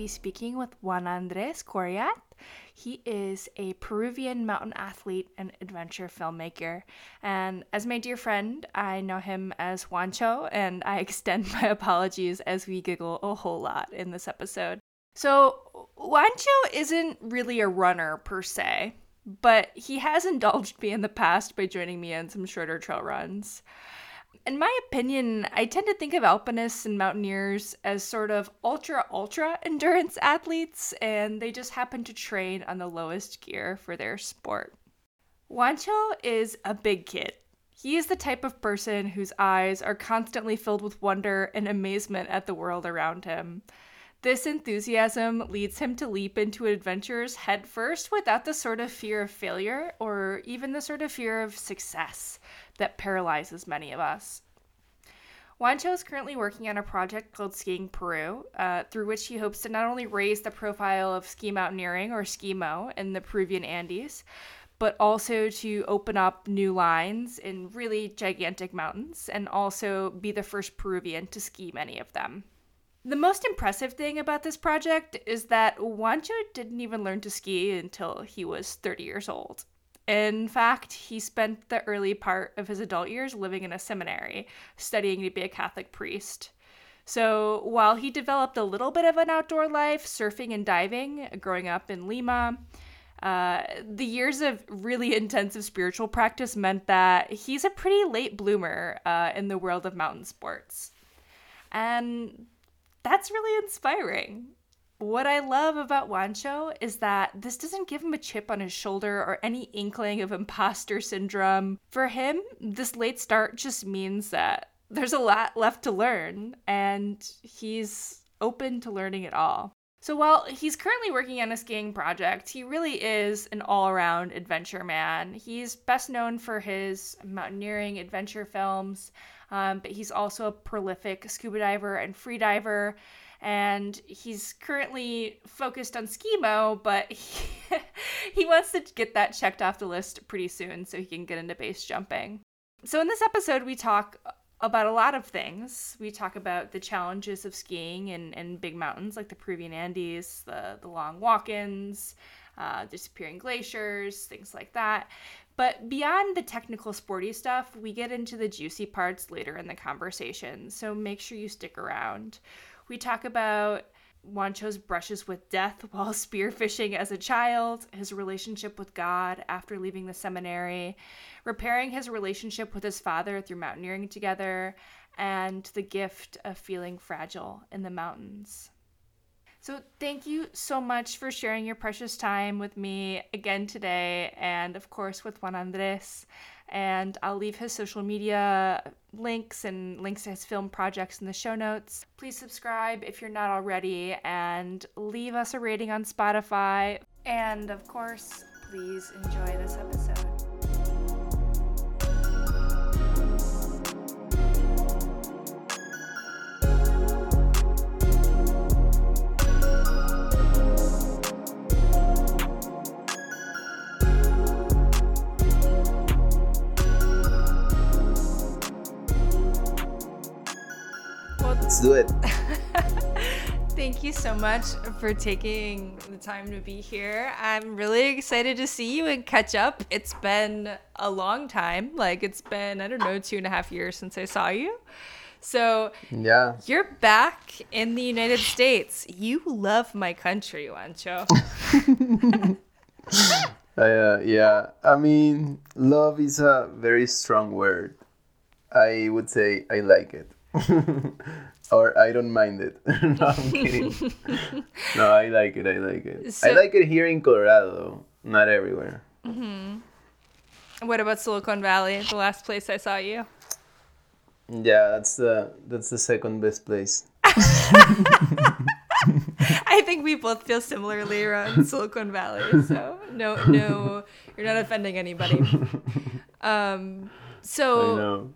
Be speaking with Juan Andres Coriat. He is a Peruvian mountain athlete and adventure filmmaker. And as my dear friend, I know him as Juancho, and I extend my apologies as we giggle a whole lot in this episode. So, Juancho isn't really a runner per se, but he has indulged me in the past by joining me on some shorter trail runs. In my opinion, I tend to think of alpinists and mountaineers as sort of ultra, ultra endurance athletes, and they just happen to train on the lowest gear for their sport. Juancho is a big kid. He is the type of person whose eyes are constantly filled with wonder and amazement at the world around him. This enthusiasm leads him to leap into adventures headfirst without the sort of fear of failure or even the sort of fear of success that paralyzes many of us. Juancho is currently working on a project called Skiing Peru, uh, through which he hopes to not only raise the profile of ski mountaineering or skimo in the Peruvian Andes, but also to open up new lines in really gigantic mountains and also be the first Peruvian to ski many of them. The most impressive thing about this project is that Juancho didn't even learn to ski until he was 30 years old. In fact, he spent the early part of his adult years living in a seminary, studying to be a Catholic priest. So while he developed a little bit of an outdoor life, surfing and diving, growing up in Lima, uh, the years of really intensive spiritual practice meant that he's a pretty late bloomer uh, in the world of mountain sports. And that's really inspiring. What I love about Juancho is that this doesn't give him a chip on his shoulder or any inkling of imposter syndrome. For him, this late start just means that there's a lot left to learn, and he's open to learning it all. So while he's currently working on a skiing project, he really is an all around adventure man. He's best known for his mountaineering adventure films, um, but he's also a prolific scuba diver and freediver and he's currently focused on skimo, but he, he wants to get that checked off the list pretty soon so he can get into base jumping. So, in this episode, we talk about a lot of things. We talk about the challenges of skiing in, in big mountains like the Peruvian Andes, the, the long walk ins, uh, disappearing glaciers, things like that. But beyond the technical sporty stuff, we get into the juicy parts later in the conversation, so make sure you stick around. We talk about Juancho's brushes with death while spearfishing as a child, his relationship with God after leaving the seminary, repairing his relationship with his father through mountaineering together, and the gift of feeling fragile in the mountains. So, thank you so much for sharing your precious time with me again today, and of course with Juan Andres and I'll leave his social media links and links to his film projects in the show notes. Please subscribe if you're not already and leave us a rating on Spotify. And of course, please enjoy this episode. Do it. Thank you so much for taking the time to be here. I'm really excited to see you and catch up. It's been a long time. Like, it's been, I don't know, two and a half years since I saw you. So, yeah. You're back in the United States. You love my country, Juancho. uh, yeah. I mean, love is a very strong word. I would say I like it. or I don't mind it. no, I'm kidding. no, I like it. I like it. So, I like it here in Colorado, not everywhere. Mm-hmm. What about Silicon Valley, the last place I saw you? Yeah, that's the that's the second best place. I think we both feel similarly around Silicon Valley, so no, no, you're not offending anybody. Um, so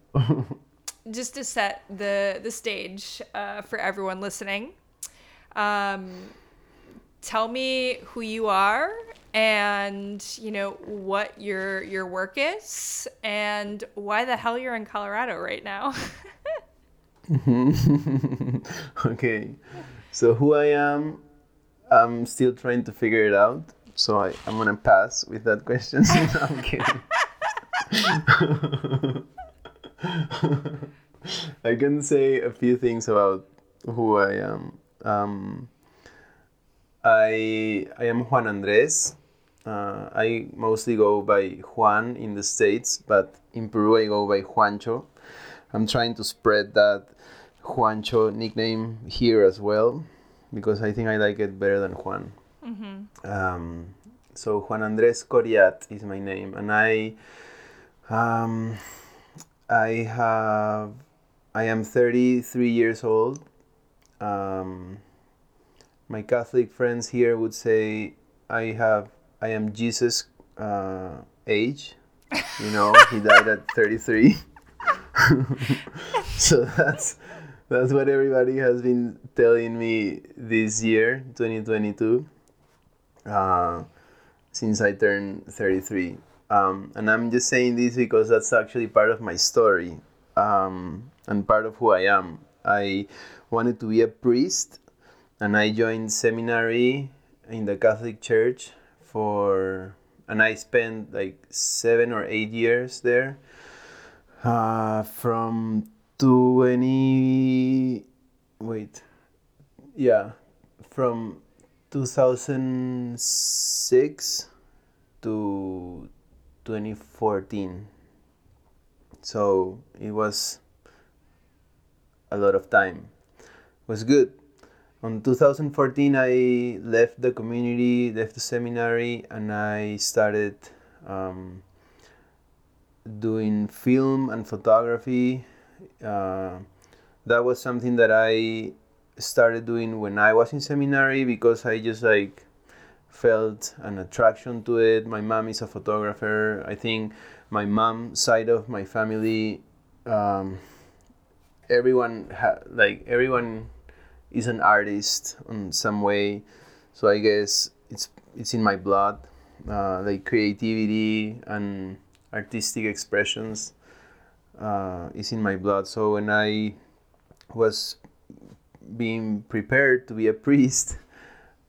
just to set the the stage uh, for everyone listening, um, tell me who you are and you know what your your work is and why the hell you're in Colorado right now. okay. so who I am, I'm still trying to figure it out. So I, I'm gonna pass with that question. I'm kidding. I can say a few things about who I am. Um, I I am Juan Andres. Uh, I mostly go by Juan in the States, but in Peru I go by Juancho. I'm trying to spread that Juancho nickname here as well because I think I like it better than Juan. Mm-hmm. Um, so Juan Andres Coriat is my name, and I um, I have I am 33 years old. Um, my Catholic friends here would say I have I am Jesus uh, age. You know, he died at 33. so that's that's what everybody has been telling me this year, 2022, uh, since I turned 33. Um, and I'm just saying this because that's actually part of my story um, and part of who I am. I wanted to be a priest and I joined seminary in the Catholic Church for, and I spent like seven or eight years there. Uh, from 20, wait, yeah, from 2006 to 2014. So it was a lot of time. It was good on 2014 i left the community left the seminary and i started um, doing film and photography uh, that was something that i started doing when i was in seminary because i just like felt an attraction to it my mom is a photographer i think my mom side of my family um, everyone ha- like everyone is an artist in some way. So I guess it's it's in my blood, uh, like creativity and artistic expressions uh, is in my blood. So when I was being prepared to be a priest,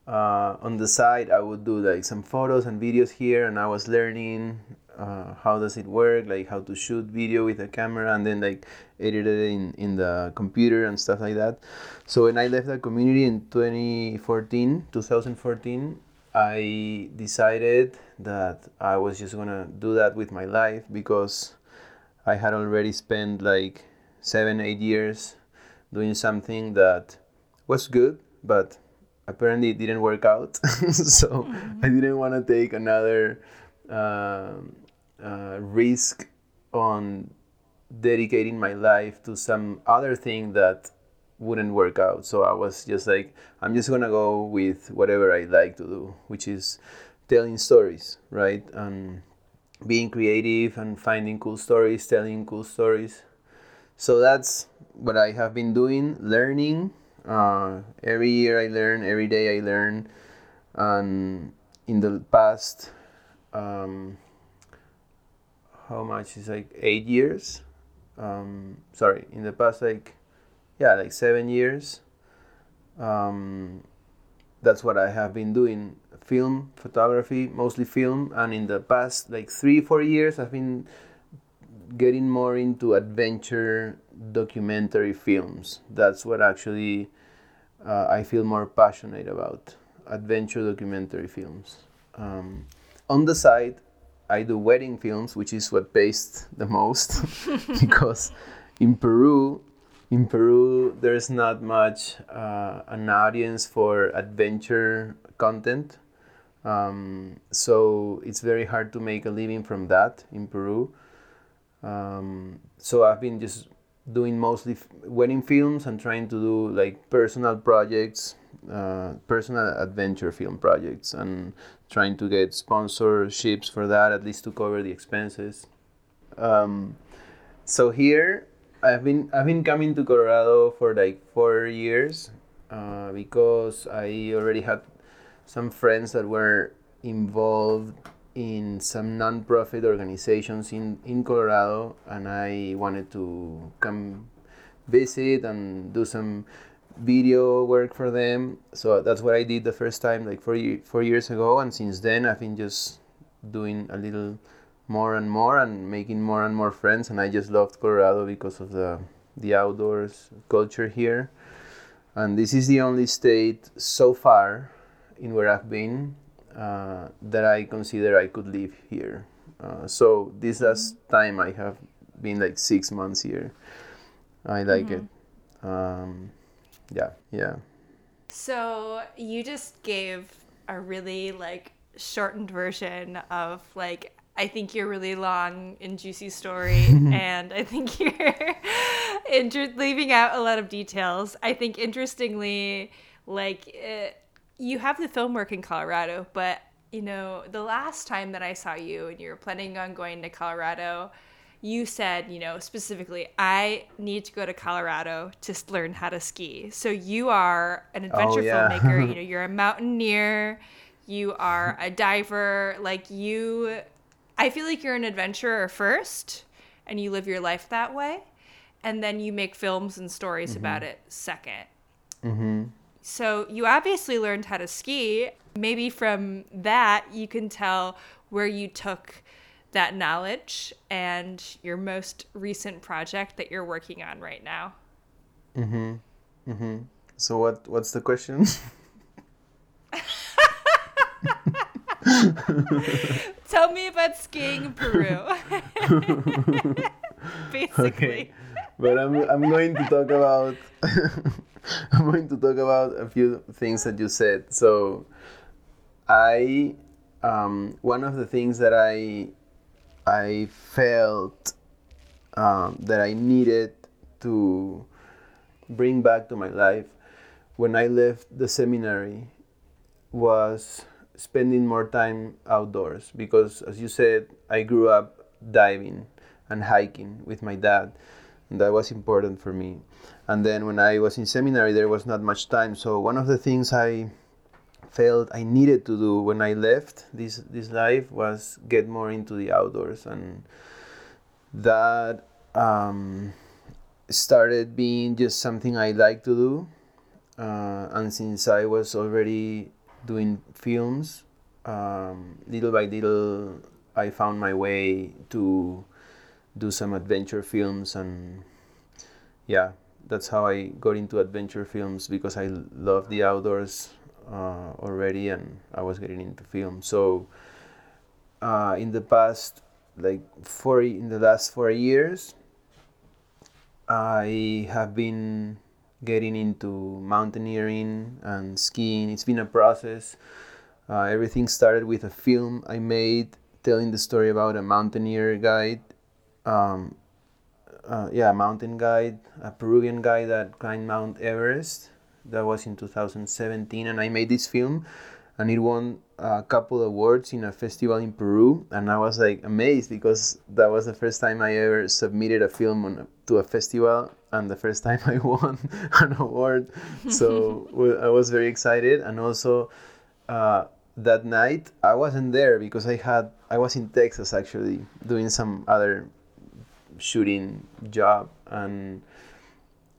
uh, on the side I would do like some photos and videos here, and I was learning uh, how does it work, like how to shoot video with a camera, and then like edit it in, in the computer and stuff like that. So when I left the community in 2014, 2014, I decided that I was just gonna do that with my life because I had already spent like seven, eight years doing something that was good, but apparently it didn't work out. so mm-hmm. I didn't want to take another. Um, uh, risk on dedicating my life to some other thing that wouldn't work out. So I was just like, I'm just gonna go with whatever I like to do, which is telling stories, right? And being creative and finding cool stories, telling cool stories. So that's what I have been doing, learning. Uh, every year I learn, every day I learn. And in the past, um, how much is like eight years um, sorry in the past like yeah like seven years um, that's what i have been doing film photography mostly film and in the past like three four years i've been getting more into adventure documentary films that's what actually uh, i feel more passionate about adventure documentary films um, on the side I do wedding films, which is what pays the most, because in Peru, in Peru, there's not much uh, an audience for adventure content. Um, so it's very hard to make a living from that in Peru. Um, so I've been just doing mostly f- wedding films and trying to do like personal projects, uh, personal adventure film projects, and trying to get sponsorships for that, at least to cover the expenses. Um, so here, I've been I've been coming to Colorado for like four years uh, because I already had some friends that were involved in some nonprofit organizations in, in Colorado, and I wanted to come visit and do some video work for them. So that's what I did the first time, like four, four years ago. And since then, I've been just doing a little more and more and making more and more friends. And I just loved Colorado because of the, the outdoors culture here. And this is the only state so far in where I've been uh, that I consider I could live here. Uh, so this last time I have been like six months here. I like mm-hmm. it. Um, yeah, yeah. So you just gave a really like shortened version of like I think you're really long and juicy story, and I think you're inter- leaving out a lot of details. I think interestingly, like it, you have the film work in Colorado, but you know the last time that I saw you and you were planning on going to Colorado, you said, you know, specifically, I need to go to Colorado to learn how to ski. So you are an adventure oh, yeah. filmmaker, you know, you're a mountaineer, you are a diver, like you I feel like you're an adventurer first and you live your life that way and then you make films and stories mm-hmm. about it 2nd mm-hmm. So you obviously learned how to ski. Maybe from that you can tell where you took that knowledge and your most recent project that you're working on right now. Mhm. Mhm. So what what's the question? Tell me about skiing in Peru. Basically. Okay. But I'm I'm going to talk about I'm going to talk about a few things that you said. So I um, one of the things that I I felt um, that I needed to bring back to my life when I left the seminary was spending more time outdoors because, as you said, I grew up diving and hiking with my dad, that was important for me. And then when I was in seminary, there was not much time. So one of the things I felt I needed to do when I left this this life was get more into the outdoors, and that um, started being just something I like to do. Uh, and since I was already doing films, um, little by little, I found my way to do some adventure films, and yeah, that's how I got into adventure films because I love the outdoors uh, already, and I was getting into film. So uh, in the past, like four in the last four years, I have been getting into mountaineering and skiing. It's been a process. Uh, everything started with a film I made telling the story about a mountaineer guide. Um, uh, yeah, a mountain guide, a Peruvian guy that climbed Mount Everest that was in 2017, and I made this film, and it won a couple awards in a festival in Peru, and I was like amazed because that was the first time I ever submitted a film a, to a festival, and the first time I won an award. So I was very excited, and also. Uh, that night I wasn't there because I had I was in Texas actually doing some other shooting job and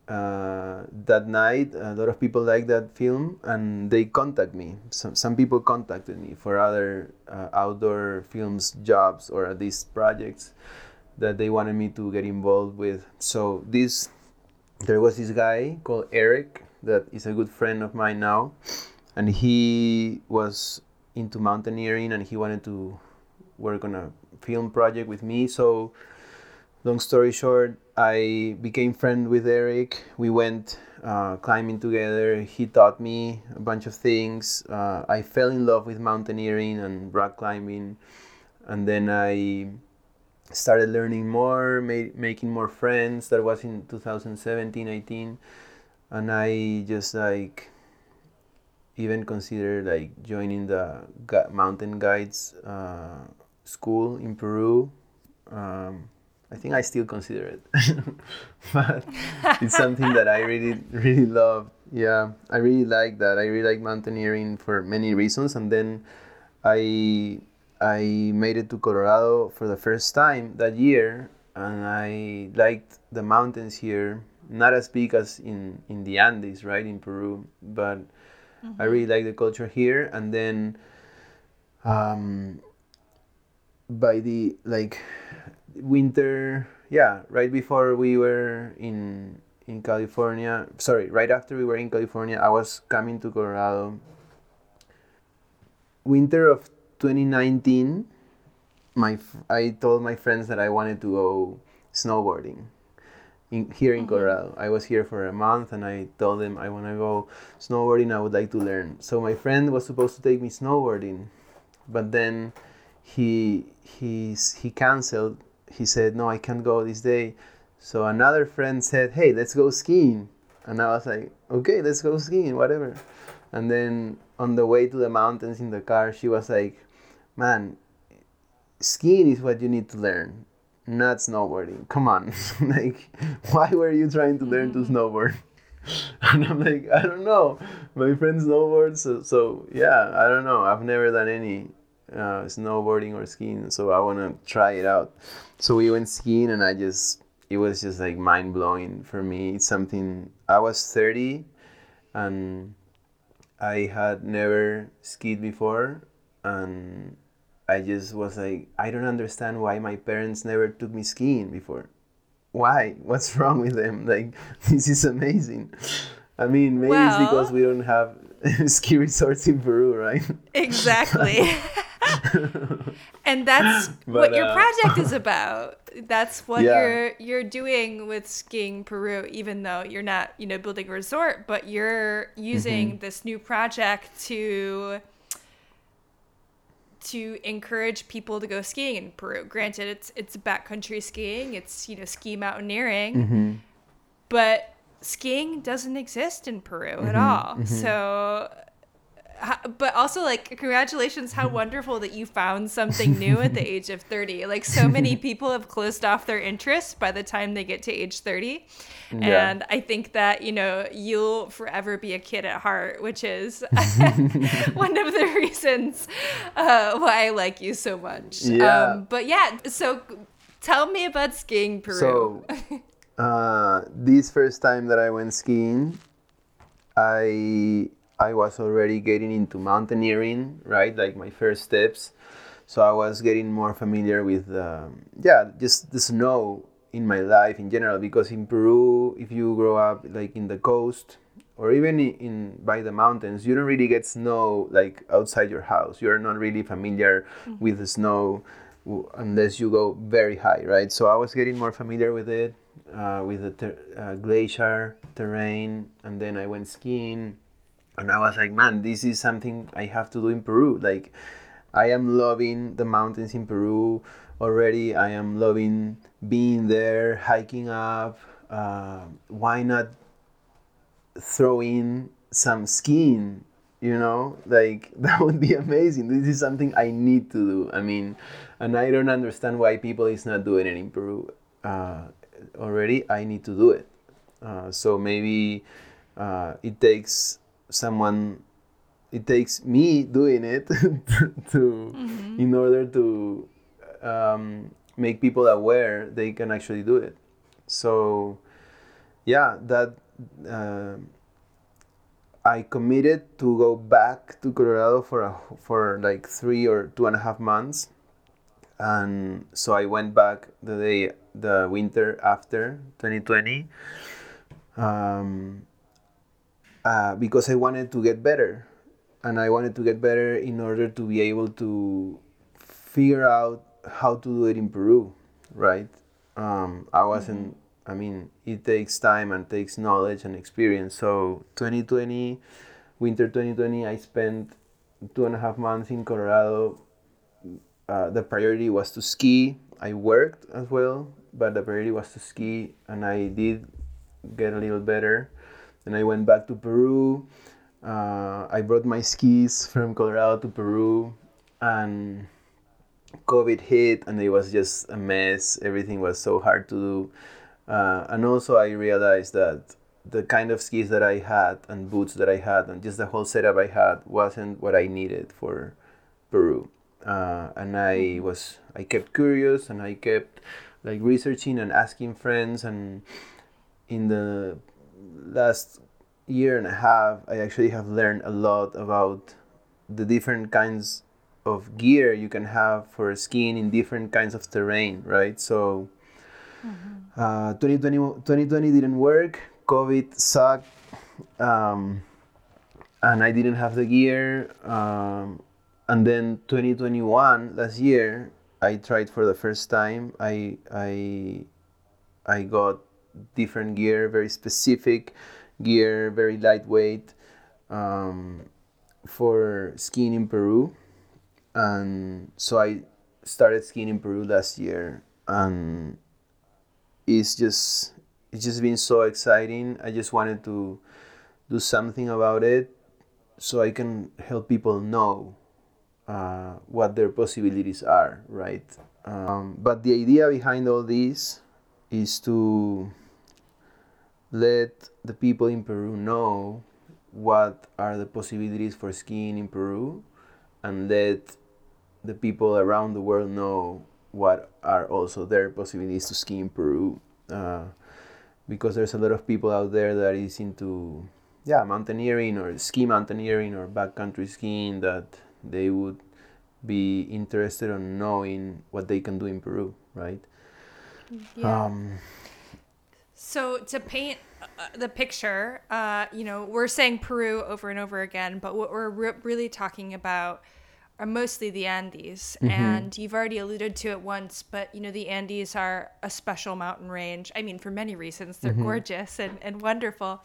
uh, that night a lot of people liked that film and they contact me. Some, some people contacted me for other uh, outdoor films jobs or these projects that they wanted me to get involved with. So this there was this guy called eric that is a good friend of mine now and he was into mountaineering and he wanted to work on a film project with me. So long story short, I became friend with Eric. We went uh, climbing together. He taught me a bunch of things. Uh, I fell in love with mountaineering and rock climbing, and then I started learning more, ma- making more friends. That was in 2017, 18, and I just like even considered like joining the mountain guides uh, school in Peru. Um, I think I still consider it, but it's something that I really, really love. Yeah, I really like that. I really like mountaineering for many reasons, and then I I made it to Colorado for the first time that year, and I liked the mountains here not as big as in in the Andes, right in Peru, but I really like the culture here. And then, um, by the like winter, yeah, right before we were in in California. Sorry, right after we were in California, I was coming to Colorado. Winter of 2019, my I told my friends that I wanted to go snowboarding in, here in mm-hmm. Colorado. I was here for a month and I told them I want to go snowboarding. I would like to learn. So my friend was supposed to take me snowboarding, but then he he's he canceled. He said no, I can't go this day. So another friend said, hey, let's go skiing, and I was like, okay, let's go skiing, whatever. And then on the way to the mountains in the car, she was like, man, skiing is what you need to learn not snowboarding. Come on. like, why were you trying to learn to mm-hmm. snowboard? and I'm like, I don't know. My friend snowboards, so, so yeah, I don't know. I've never done any uh, snowboarding or skiing, so I want to try it out. So we went skiing, and I just, it was just like mind blowing for me. It's something, I was 30 and I had never skied before, and I just was like, I don't understand why my parents never took me skiing before. Why? What's wrong with them? Like, this is amazing. I mean, maybe well, it's because we don't have ski resorts in Peru, right? Exactly. and that's but, what your uh, project is about. That's what yeah. you're you're doing with skiing Peru, even though you're not, you know, building a resort, but you're using mm-hmm. this new project to to encourage people to go skiing in Peru. Granted, it's it's backcountry skiing, it's you know ski mountaineering, mm-hmm. but skiing doesn't exist in Peru mm-hmm, at all. Mm-hmm. So but also like congratulations how wonderful that you found something new at the age of 30 like so many people have closed off their interest by the time they get to age 30 yeah. and i think that you know you'll forever be a kid at heart which is one of the reasons uh, why i like you so much yeah. Um, but yeah so tell me about skiing peru so uh, this first time that i went skiing i I was already getting into mountaineering, right? Like my first steps. So I was getting more familiar with, um, yeah, just the snow in my life in general. Because in Peru, if you grow up like in the coast or even in, in by the mountains, you don't really get snow like outside your house. You're not really familiar mm-hmm. with the snow unless you go very high, right? So I was getting more familiar with it, uh, with the ter- uh, glacier terrain, and then I went skiing and I was like, man, this is something I have to do in Peru. Like, I am loving the mountains in Peru already. I am loving being there, hiking up. Uh, why not throw in some skiing? You know, like that would be amazing. This is something I need to do. I mean, and I don't understand why people is not doing it in Peru uh, already. I need to do it. Uh, so maybe uh, it takes someone it takes me doing it to mm-hmm. in order to um, make people aware they can actually do it. So yeah that uh, i committed to go back to colorado for a, for like three or two and a half months. And so i went back the day the winter after 2020 um, uh, because I wanted to get better. And I wanted to get better in order to be able to figure out how to do it in Peru, right? Um, I wasn't, mm-hmm. I mean, it takes time and takes knowledge and experience. So 2020, winter 2020, I spent two and a half months in Colorado. Uh, the priority was to ski. I worked as well, but the priority was to ski, and I did get a little better. Then I went back to Peru. Uh, I brought my skis from Colorado to Peru, and COVID hit, and it was just a mess. Everything was so hard to do. Uh, and also, I realized that the kind of skis that I had and boots that I had and just the whole setup I had wasn't what I needed for Peru. Uh, and I was I kept curious and I kept like researching and asking friends and in the last year and a half, I actually have learned a lot about the different kinds of gear you can have for skiing in different kinds of terrain, right? So, mm-hmm. uh, 2020, 2020 didn't work. COVID sucked. Um, and I didn't have the gear. Um, and then 2021, last year, I tried for the first time. I, I, I got different gear, very specific gear, very lightweight, um, for skiing in Peru. And so I started skiing in Peru last year, and it's just it's just been so exciting. I just wanted to do something about it, so I can help people know uh, what their possibilities are, right? Um, but the idea behind all this is to let the people in Peru know what are the possibilities for skiing in Peru and let the people around the world know what are also their possibilities to ski in Peru. Uh, because there's a lot of people out there that is into yeah mountaineering or ski mountaineering or backcountry skiing that they would be interested in knowing what they can do in Peru, right? Yeah. Um, so to paint uh, the picture, uh, you know, we're saying Peru over and over again, but what we're re- really talking about are mostly the Andes. Mm-hmm. And you've already alluded to it once, but you know, the Andes are a special mountain range. I mean, for many reasons, they're mm-hmm. gorgeous and, and wonderful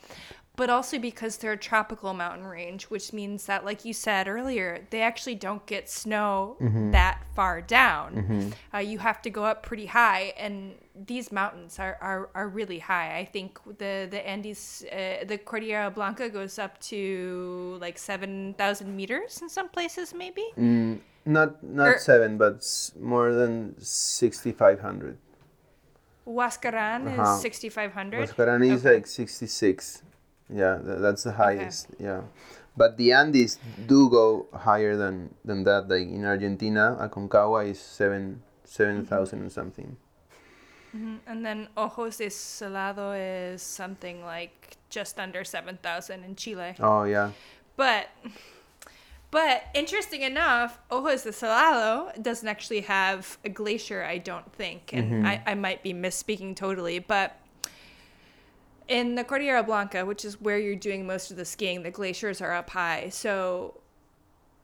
but also because they're a tropical mountain range, which means that, like you said earlier, they actually don't get snow mm-hmm. that far down. Mm-hmm. Uh, you have to go up pretty high, and these mountains are, are, are really high. I think the the Andes, uh, the Cordillera Blanca goes up to like seven thousand meters in some places, maybe. Mm, not not or, seven, but more than sixty five hundred. Huascaran uh-huh. is sixty five hundred. Huascaran okay. is like sixty six. Yeah, that's the highest. Okay. Yeah, but the Andes do go higher than than that. Like in Argentina, Aconcagua is seven seven thousand mm-hmm. and something. Mm-hmm. And then Ojos de Salado is something like just under seven thousand in Chile. Oh yeah. But but interesting enough, Ojos de Salado doesn't actually have a glacier, I don't think. And mm-hmm. I, I might be misspeaking totally, but in the Cordillera Blanca, which is where you're doing most of the skiing, the glaciers are up high. So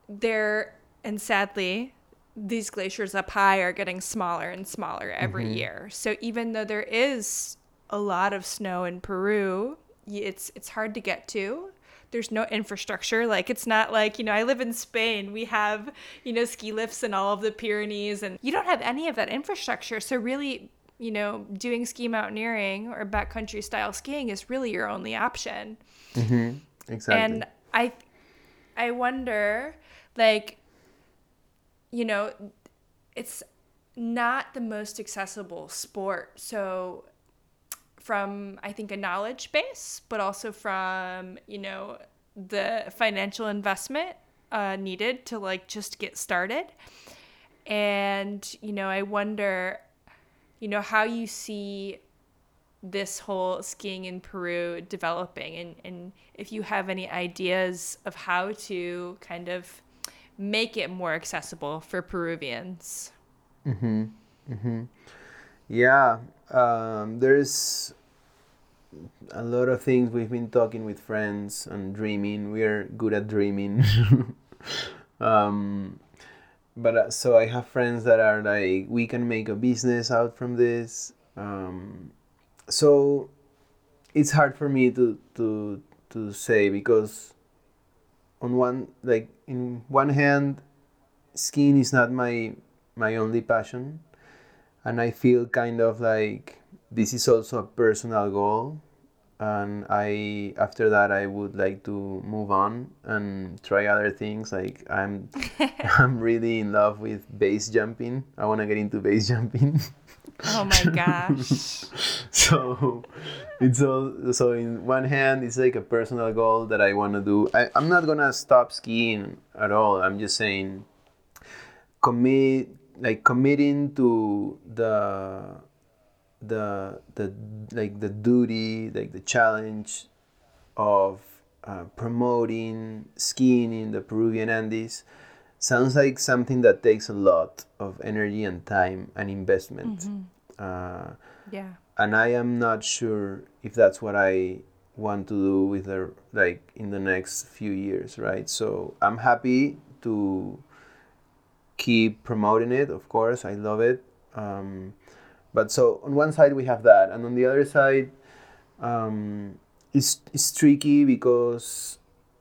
there, and sadly, these glaciers up high are getting smaller and smaller every mm-hmm. year. So even though there is a lot of snow in Peru, it's it's hard to get to. There's no infrastructure. Like it's not like, you know, I live in Spain. We have, you know, ski lifts in all of the Pyrenees and you don't have any of that infrastructure. So really you know, doing ski mountaineering or backcountry style skiing is really your only option. Mm-hmm. Exactly. And I, I wonder, like, you know, it's not the most accessible sport. So, from I think a knowledge base, but also from you know the financial investment uh, needed to like just get started. And you know, I wonder you know, how you see this whole skiing in Peru developing and, and if you have any ideas of how to kind of make it more accessible for Peruvians. Mm-hmm. Mm-hmm. Yeah. Um, there's a lot of things we've been talking with friends and dreaming. We're good at dreaming. um, but uh, so I have friends that are like, we can make a business out from this. Um, so it's hard for me to to to say because on one like in one hand, skiing is not my my only passion, and I feel kind of like this is also a personal goal and I after that I would like to move on and try other things. Like I'm I'm really in love with base jumping. I want to get into base jumping. oh my gosh! so it's all so in one hand it's like a personal goal that I want to do. I, I'm not gonna stop skiing at all. I'm just saying commit like committing to the the the like the duty, like the challenge of uh, promoting skiing in the Peruvian Andes sounds like something that takes a lot of energy and time and investment. Mm-hmm. Uh, Yeah. and I am not sure if that's what I want to do with the like in the next few years, right? So I'm happy to keep promoting it. Of course, I love it. Um, but so on one side we have that, and on the other side, um, it's it's tricky because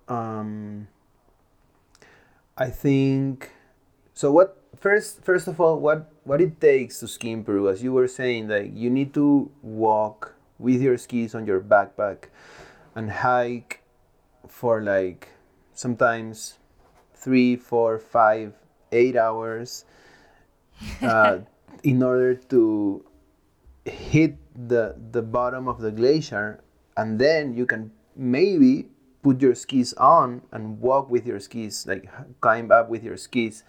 um, I think so. What first? First of all, what what it takes to ski in Peru? As you were saying, like you need to walk with your skis on your backpack and hike for like sometimes three, four, five, eight hours uh, in order to hit the the bottom of the glacier, and then you can maybe put your skis on and walk with your skis, like climb up with your skis,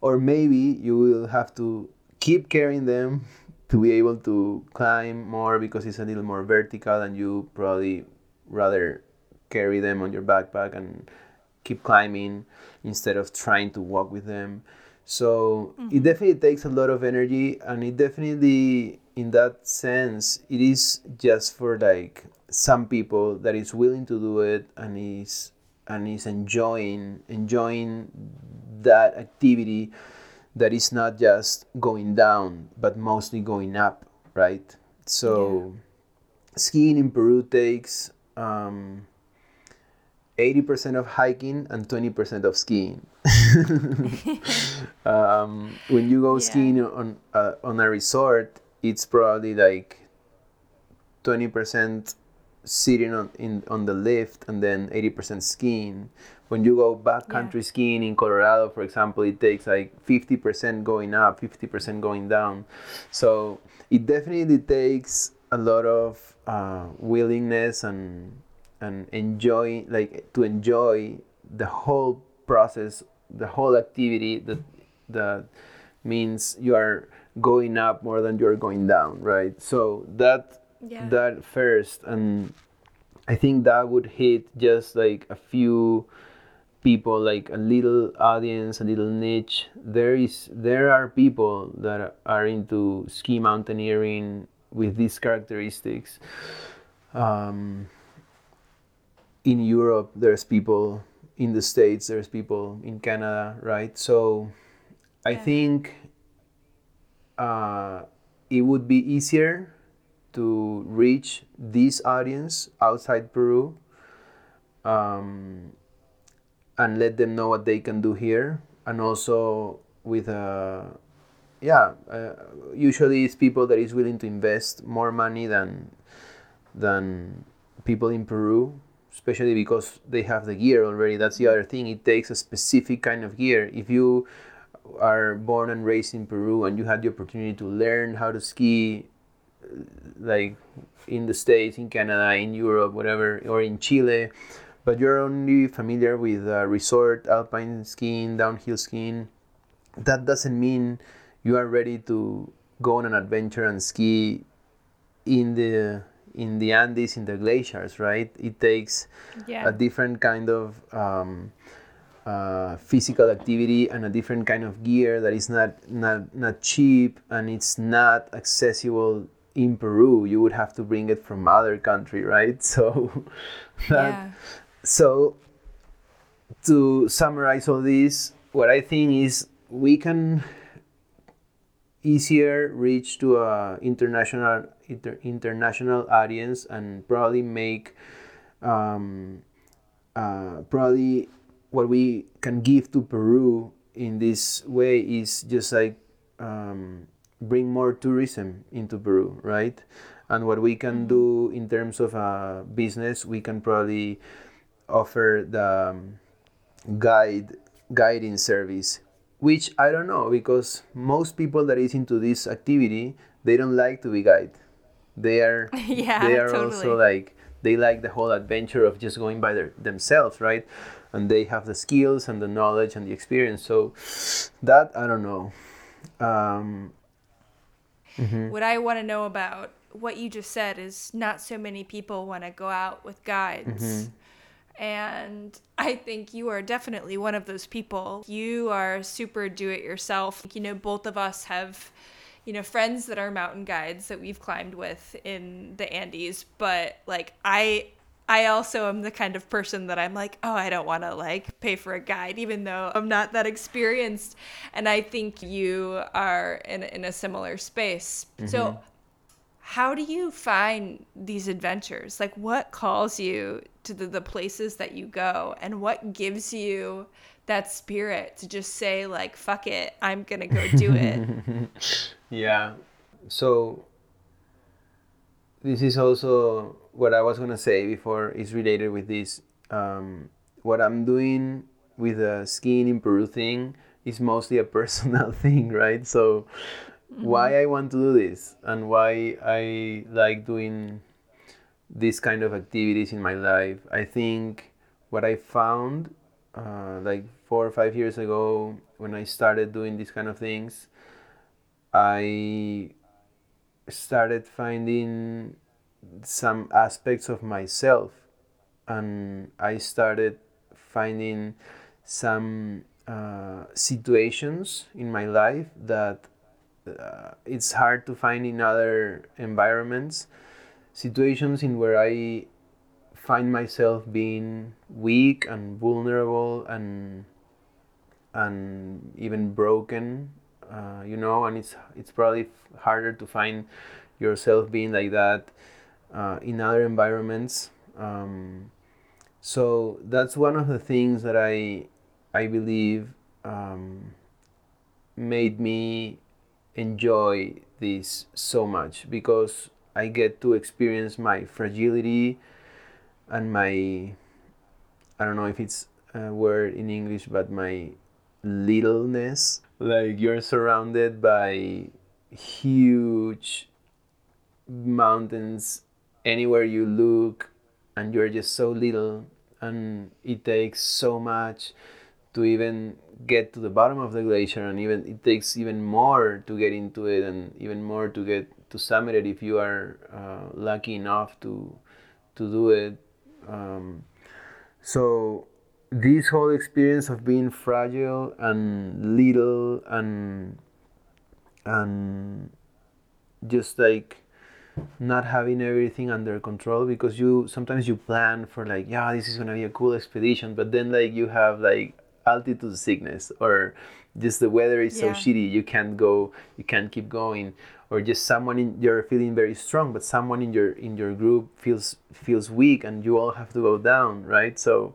or maybe you will have to keep carrying them to be able to climb more because it's a little more vertical and you probably rather carry them on your backpack and keep climbing instead of trying to walk with them. So it definitely takes a lot of energy and it definitely in that sense it is just for like some people that is willing to do it and is and is enjoying enjoying that activity that is not just going down but mostly going up right? So skiing in peru takes um, 80% of hiking and 20% of skiing um, when you go Yeah. skiing on uh, on a resort it's probably like 20% sitting on in on the lift and then 80% skiing. When you go backcountry skiing in colorado for example it takes like 50% going up 50% going down. So it definitely takes a lot of uh, willingness and and enjoy like to enjoy the whole process the whole activity that that means you are going up more than you're going down right? So that Yeah. that first and i think that would hit just like a few people like a little audience a little niche. There is there are people that are into ski mountaineering with these characteristics. Um, in Europe, there's people in the States, there's people in Canada, right? So I Yeah. think uh, it would be easier to reach this audience outside Peru um, and let them know what they can do here. And also with a yeah, uh, usually it's people that is willing to invest more money than than people in Peru, especially because they have the gear already. That's the other thing. It takes a specific kind of gear. If you are born and raised in Peru and you had the opportunity to learn how to ski, uh, like in the States, in Canada, in Europe, whatever, or in Chile, but you're only familiar with uh, resort alpine skiing, downhill skiing, that doesn't mean you are ready to go on an adventure and ski in the in the Andes in the glaciers, right? It takes Yeah. a different kind of um, uh, physical activity and a different kind of gear that is not not not cheap and it's not accessible in Peru. You would have to bring it from other country, right? So that, yeah. so to summarize all this, what I think is we can easier reach to a international inter, international audience and probably make um, uh, probably what we can give to Peru in this way is just like um, bring more tourism into Peru, right? And what we can do in terms of uh, business, we can probably offer the um, guide guiding service which i don't know because most people that is into this activity they don't like to be guide they are Yeah, they are totally. also like they like the whole adventure of just going by their, themselves right and they have the skills and the knowledge and the experience so that i don't know um, what I want to know about what you just said is not so many people want to go out with guides. And I think you are definitely one of those people. You are super do it yourself. You know, both of us have, you know, friends that are mountain guides that we've climbed with in the Andes, but like I I also am the kind of person that I'm like, oh, I don't want to like pay for a guide, even though I'm not that experienced. And I think you are in, in a similar space. So, mm-hmm. How do you find these adventures? Like, what calls you to the, the places that you go, and what gives you that spirit to just say, like, fuck it, I'm gonna go do it? Yeah. So this is also what I was gonna say before is related with this. Um, what I'm doing with the skiing in Peru thing is mostly a personal thing, right? So why I want to do this and why I like doing this kind of activities in my life. I think what I found uh, like four or five years ago when I started doing these kind of things, I started finding some aspects of myself and I started finding some uh, situations in my life that uh, it's hard to find in other environments situations in where I find myself being weak and vulnerable and and even broken uh, you know and it's it's probably harder to find yourself being like that uh, in other environments. Um, so that's one of the things that I I believe um, made me enjoy this so much because I get to experience my fragility and my I don't know if it's a word in English, but my littleness. Like you're surrounded by huge mountains anywhere you look, and you're just so little, and it takes so much to even get to the bottom of the glacier, and even it takes even more to get into it, and even more to get to summit it if you are uh, lucky enough to to do it. Um, so this whole experience of being fragile and little and and just like not having everything under control because you sometimes you plan for like yeah this is gonna be a cool expedition but then like you have like altitude sickness or just the weather is so shitty you can't go you can't keep going. Or just someone in you're feeling very strong but someone in your in your group feels feels weak and you all have to go down right? So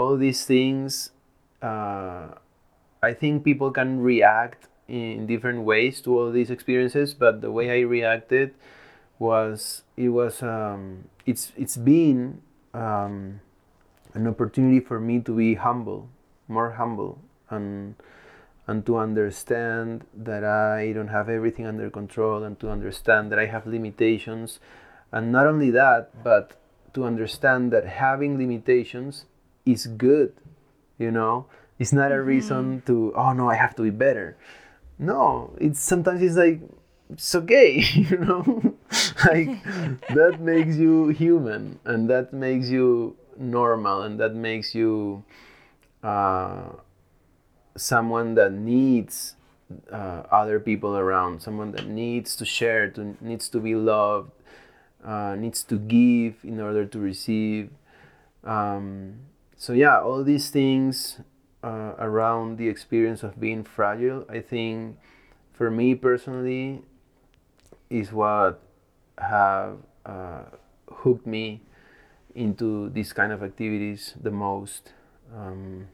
all these things uh, i think people can react in different ways to all these experiences but the way i reacted was it was um, it's it's been um, an opportunity for me to be humble more humble and and to understand that I don't have everything under control and to understand that I have limitations. And not only that but to understand that having limitations is good you know? It's not a mm-hmm. reason to oh no I have to be better. No it's sometimes it's like it's okay you know? Like that makes you human and that makes you normal and that makes you uh, someone that needs uh, other people around, someone that needs to share, to needs to be loved, uh, needs to give in order to receive. Um, so yeah, all these things uh, around the experience of being fragile, I think, for me personally, is what have uh, hooked me into these kind of activities the most. Um,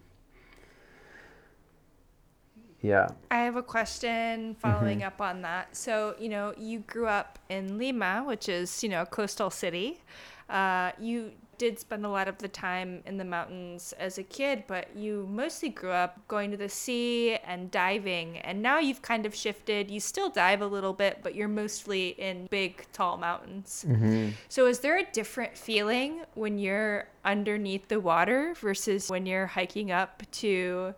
yeah. I have a question following up on that. So, you know, you grew up in Lima, which is, you know, a coastal city. Uh, you did spend a lot of the time in the mountains as a kid, but you mostly grew up going to the sea and diving. And now you've kind of shifted. You still dive a little bit, but you're mostly in big, tall mountains. So, is there a different feeling when you're underneath the water versus when you're hiking up to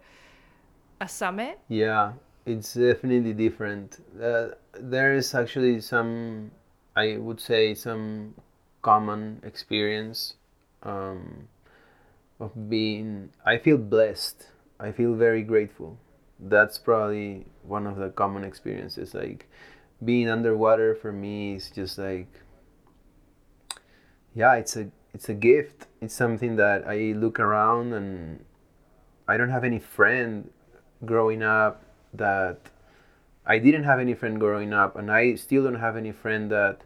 a summit? Yeah, it's definitely different. Uh, there is actually some, I would say, some common experience um, of being. I feel blessed. I feel very grateful. That's probably one of the common experiences. Like being underwater for me is just like, yeah, it's a it's a gift. It's something that I look around and I don't have any friend growing up that I didn't have any friend growing up, and I still don't have any friend that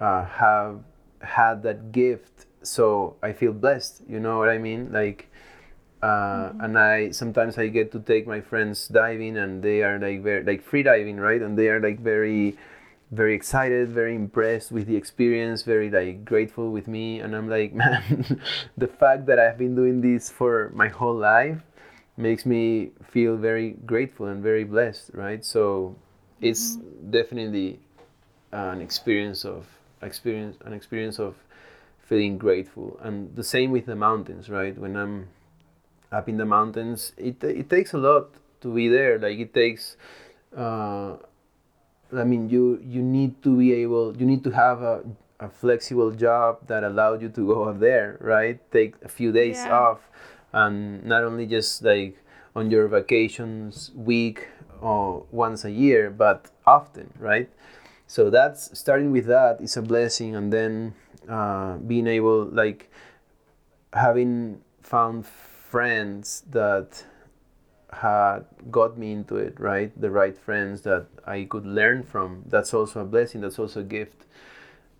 uh, have had that gift. So I feel blessed. You know what I mean? Like, uh, mm-hmm. and I sometimes I get to take my friends diving, and they are like very like free diving, right? And they are like very very excited, very impressed with the experience, very like grateful with me, and I'm like, man, the fact that I've been doing this for my whole life makes me feel very grateful and very blessed, right? So it's mm-hmm. definitely an experience of experience an experience of feeling grateful, and the same with the mountains, right? When I'm up in the mountains, it it takes a lot to be there. Like it takes. Uh, I mean, you you need to be able, you need to have a, a flexible job that allows you to go up there, right? Take a few days yeah. off, and not only just like on your vacations week or once a year, but often, right? So that's starting with that is a blessing, and then uh, being able like having found friends that had got me into it, right? The right friends that I could learn from. That's also a blessing. That's also a gift.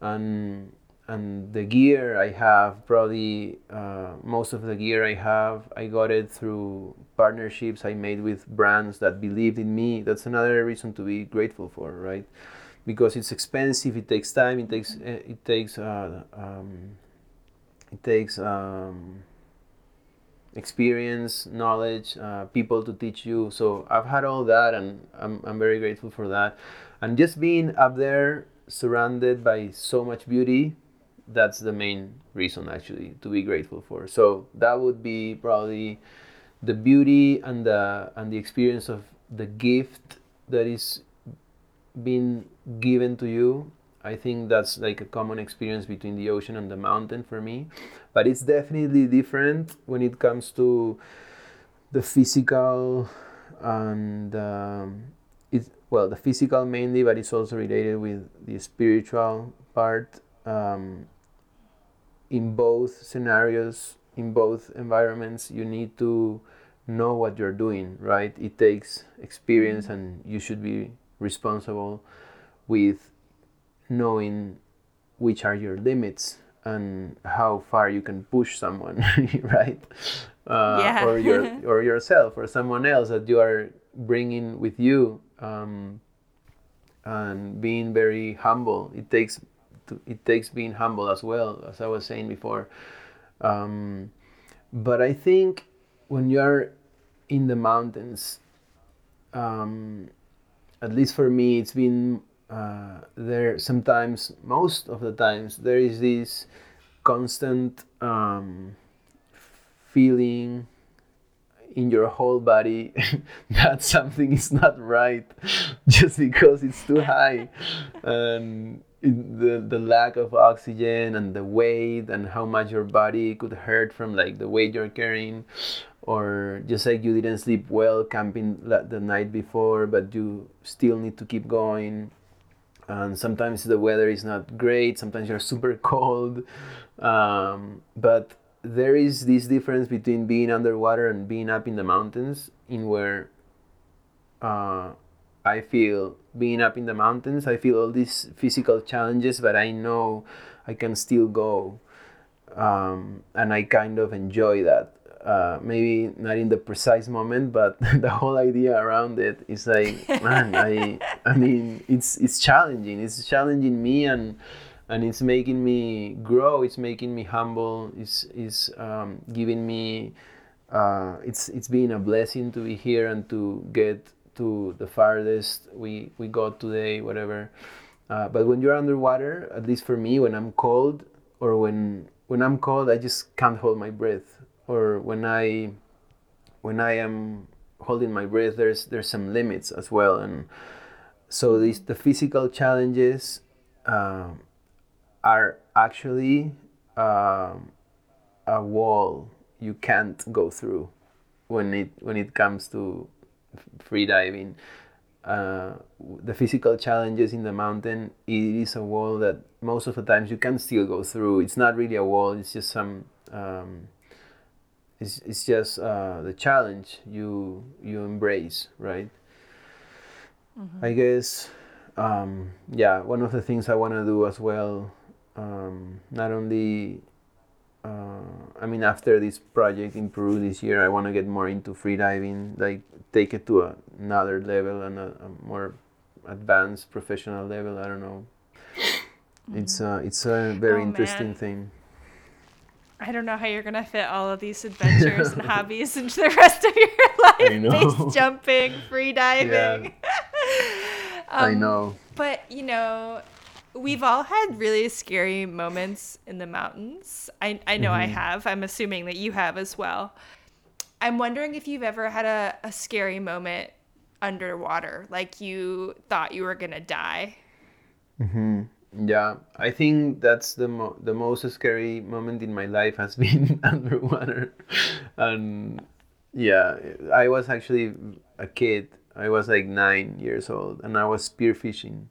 And and the gear I have, probably uh, most of the gear I have, I got it through partnerships I made with brands that believed in me. That's another reason to be grateful for, right? Because it's expensive. It takes time. It takes it takes uh, um, it takes. Um, experience, knowledge, uh, people to teach you. So I've had all that, and I'm, I'm very grateful for that. And just being up there, surrounded by so much beauty, that's the main reason actually to be grateful for. So that would be probably the beauty and the and the experience of the gift that is being given to you I think that's like a common experience between the ocean and the mountain for me. But it's definitely different when it comes to the physical and um, it's well the physical mainly, but it's also related with the spiritual part. Um, in both scenarios, in both environments, you need to know what you're doing, right? It takes experience, and you should be responsible with knowing which are your limits and how far you can push someone, right? Uh, yeah. or your or yourself or someone else that you are bringing with you, um, and being very humble. It takes to, it takes being humble as well, as I was saying before. Um, but I think when you are in the mountains, um, at least for me, it's been uh, there sometimes most of the times there is this constant um, feeling in your whole body that something is not right just because it's too high. And the, the lack of oxygen and the weight and how much your body could hurt from like the weight you're carrying. Or just like you didn't sleep well camping the night before but you still need to keep going and sometimes the weather is not great sometimes you're super cold. Um, but there is this difference between being underwater and being up in the mountains in where uh, i feel being up in the mountains i feel all these physical challenges but i know i can still go um, and i kind of enjoy that uh, maybe not in the precise moment, but the whole idea around it is like, man, I, I mean, it's it's challenging. It's challenging me, and and it's making me grow. It's making me humble. It's it's um, giving me. Uh, it's it's been a blessing to be here and to get to the farthest we we got today, whatever. Uh, but when you're underwater, at least for me, when I'm cold or when when I'm cold, I just can't hold my breath or when I when I am holding my breath there's there's some limits as well. And so these the physical challenges um, are actually um, a wall you can't go through when it when it comes to free diving. Uh, the physical challenges in the mountain it is a wall that most of the times you can still go through. It's not really a wall it's just some um, it's, it's just uh, the challenge you you embrace right mm-hmm. i guess um, yeah one of the things i want to do as well um, not only uh, I mean, after this project in Peru this year, I want to get more into freediving, like take it to a, another level and a, a, more advanced professional level. I don't know. Mm-hmm. It's a it's a very oh, interesting man. thing. I don't know how you're gonna fit all of these adventures and hobbies into the rest of your life. Base jumping, free diving. Yeah. um, I know. But you know, we've all had really scary moments in the mountains. I I know mm-hmm. I have. I'm assuming that you have as well. I'm wondering if you've ever had a, a scary moment underwater, like you thought you were gonna die. Mm-hmm. Yeah, I think that's the mo- the most scary moment in my life has been underwater, and yeah, I was actually a kid. I was like nine years old, and I was spearfishing,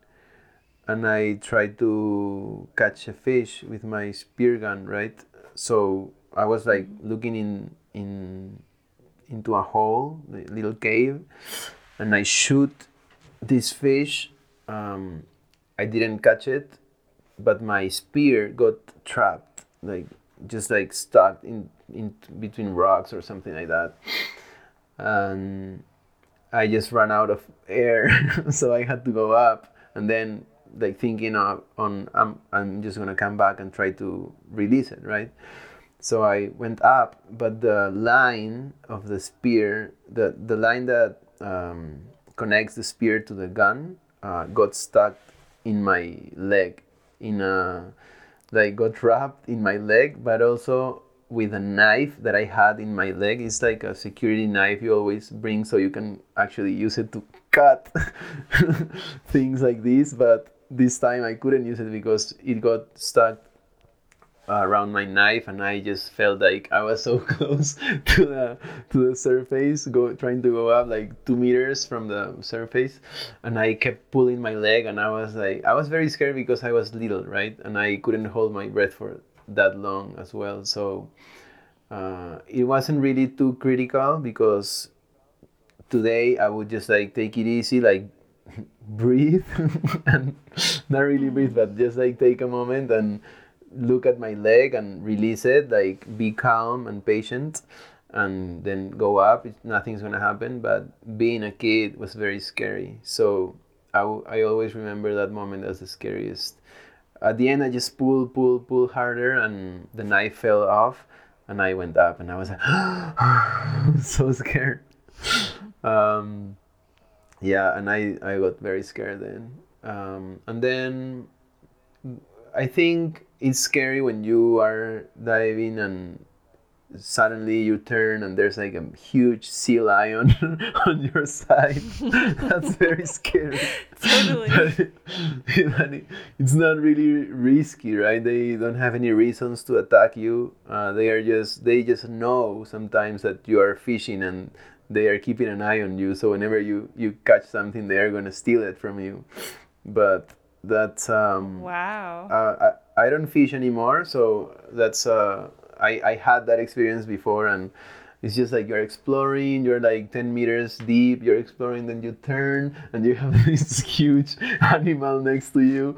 and I tried to catch a fish with my spear gun, right? So I was like looking in in into a hole, a little cave, and I shoot this fish. Um, I didn't catch it, but my spear got trapped, like just like stuck in in between rocks or something like that, and I just ran out of air, so I had to go up, and then like thinking of, on I'm I'm just gonna come back and try to release it, right? So I went up, but the line of the spear, the the line that um, connects the spear to the gun, uh, got stuck in my leg in a like got wrapped in my leg but also with a knife that I had in my leg. It's like a security knife you always bring so you can actually use it to cut things like this. But this time I couldn't use it because it got stuck around my knife and I just felt like I was so close to the to the surface go trying to go up like two meters from the surface and I kept pulling my leg and I was like I was very scared because I was little right? And I couldn't hold my breath for that long as well. So uh, it wasn't really too critical because today I would just like take it easy like breathe and not really breathe but just like take a moment and look at my leg and release it, like be calm and patient, and then go up. nothing's gonna happen. But being a kid was very scary. So I, w- I always remember that moment as the scariest. At the end, I just pull, pull, pull harder, and the knife fell off, and I went up, and I was like, so scared. Um, yeah, and I, I got very scared then. Um, and then I think it's scary when you are diving and suddenly you turn and there's like a huge sea lion on your side. That's very scary. Totally. but it, it's not really risky, right? They don't have any reasons to attack you. Uh, they are just they just know sometimes that you are fishing and they are keeping an eye on you. So whenever you you catch something, they are gonna steal it from you. But that's um, wow. Uh, I, I don't fish anymore, so that's uh, I I had that experience before, and it's just like you're exploring. You're like ten meters deep. You're exploring, then you turn, and you have this huge animal next to you.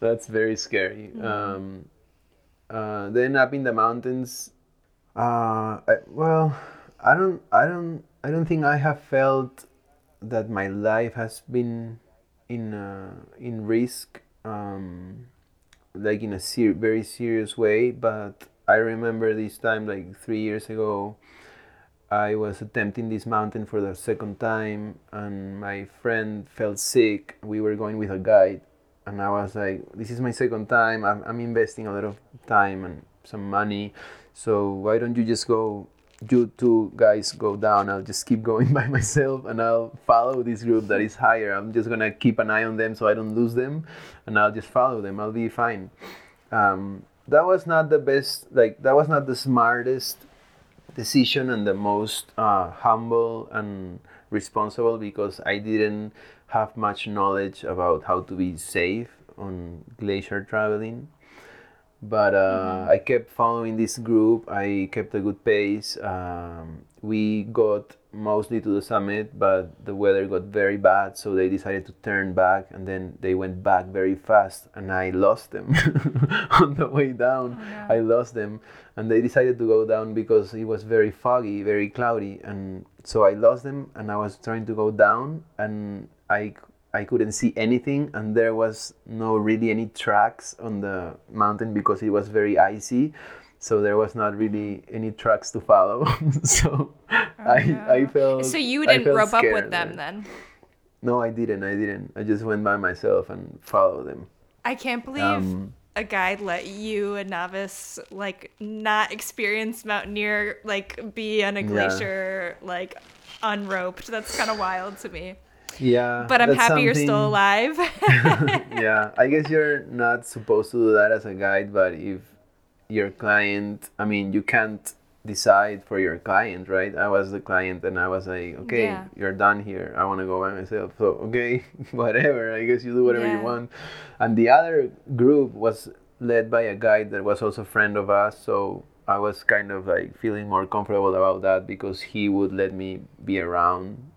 That's very scary. Mm-hmm. Um, uh, then up in the mountains, uh, I, well, I don't, I don't, I don't think I have felt that my life has been in uh, in risk um, like in a ser- very serious way but i remember this time like three years ago i was attempting this mountain for the second time and my friend felt sick. We were going with a guide and i was like this is my second time. I'm, I'm investing a lot of time and some money so why don't you just go you two guys go down, I'll just keep going by myself and I'll follow this group that is higher. I'm just gonna keep an eye on them so I don't lose them, and I'll just follow them. I'll be fine. Um, that was not the best. Like that was not the smartest decision and the most uh, humble and responsible because I didn't have much knowledge about how to be safe on glacier traveling but uh, I kept following this group. I kept a good pace. Um, we got mostly to the summit, but the weather got very bad, so they decided to turn back, and then they went back very fast, and I lost them on the way down. Oh, no. I lost them, and they decided to go down because it was very foggy, very cloudy, and so I lost them, and I was trying to go down, and I I couldn't see anything, and there was no really any tracks on the mountain because it was very icy. So there was not really any tracks to follow. so oh, I no. I felt. So you didn't rope up with them then? No, I didn't. I didn't. I just went by myself and followed them. I can't believe um, a guide let you, a novice, like not experienced mountaineer, like be on a glacier, yeah. like unroped. That's kind of wild to me. Yeah. But I'm happy something... you're still alive. yeah. I guess you're not supposed to do that as a guide, but if your client, I mean, you can't decide for your client, right? I was the client and I was like, okay, yeah. you're done here. I want to go by myself. So, okay, whatever. I guess you do whatever yeah. you want. And the other group was led by a guide that was also a friend of us. So I was kind of like feeling more comfortable about that because he would let me be around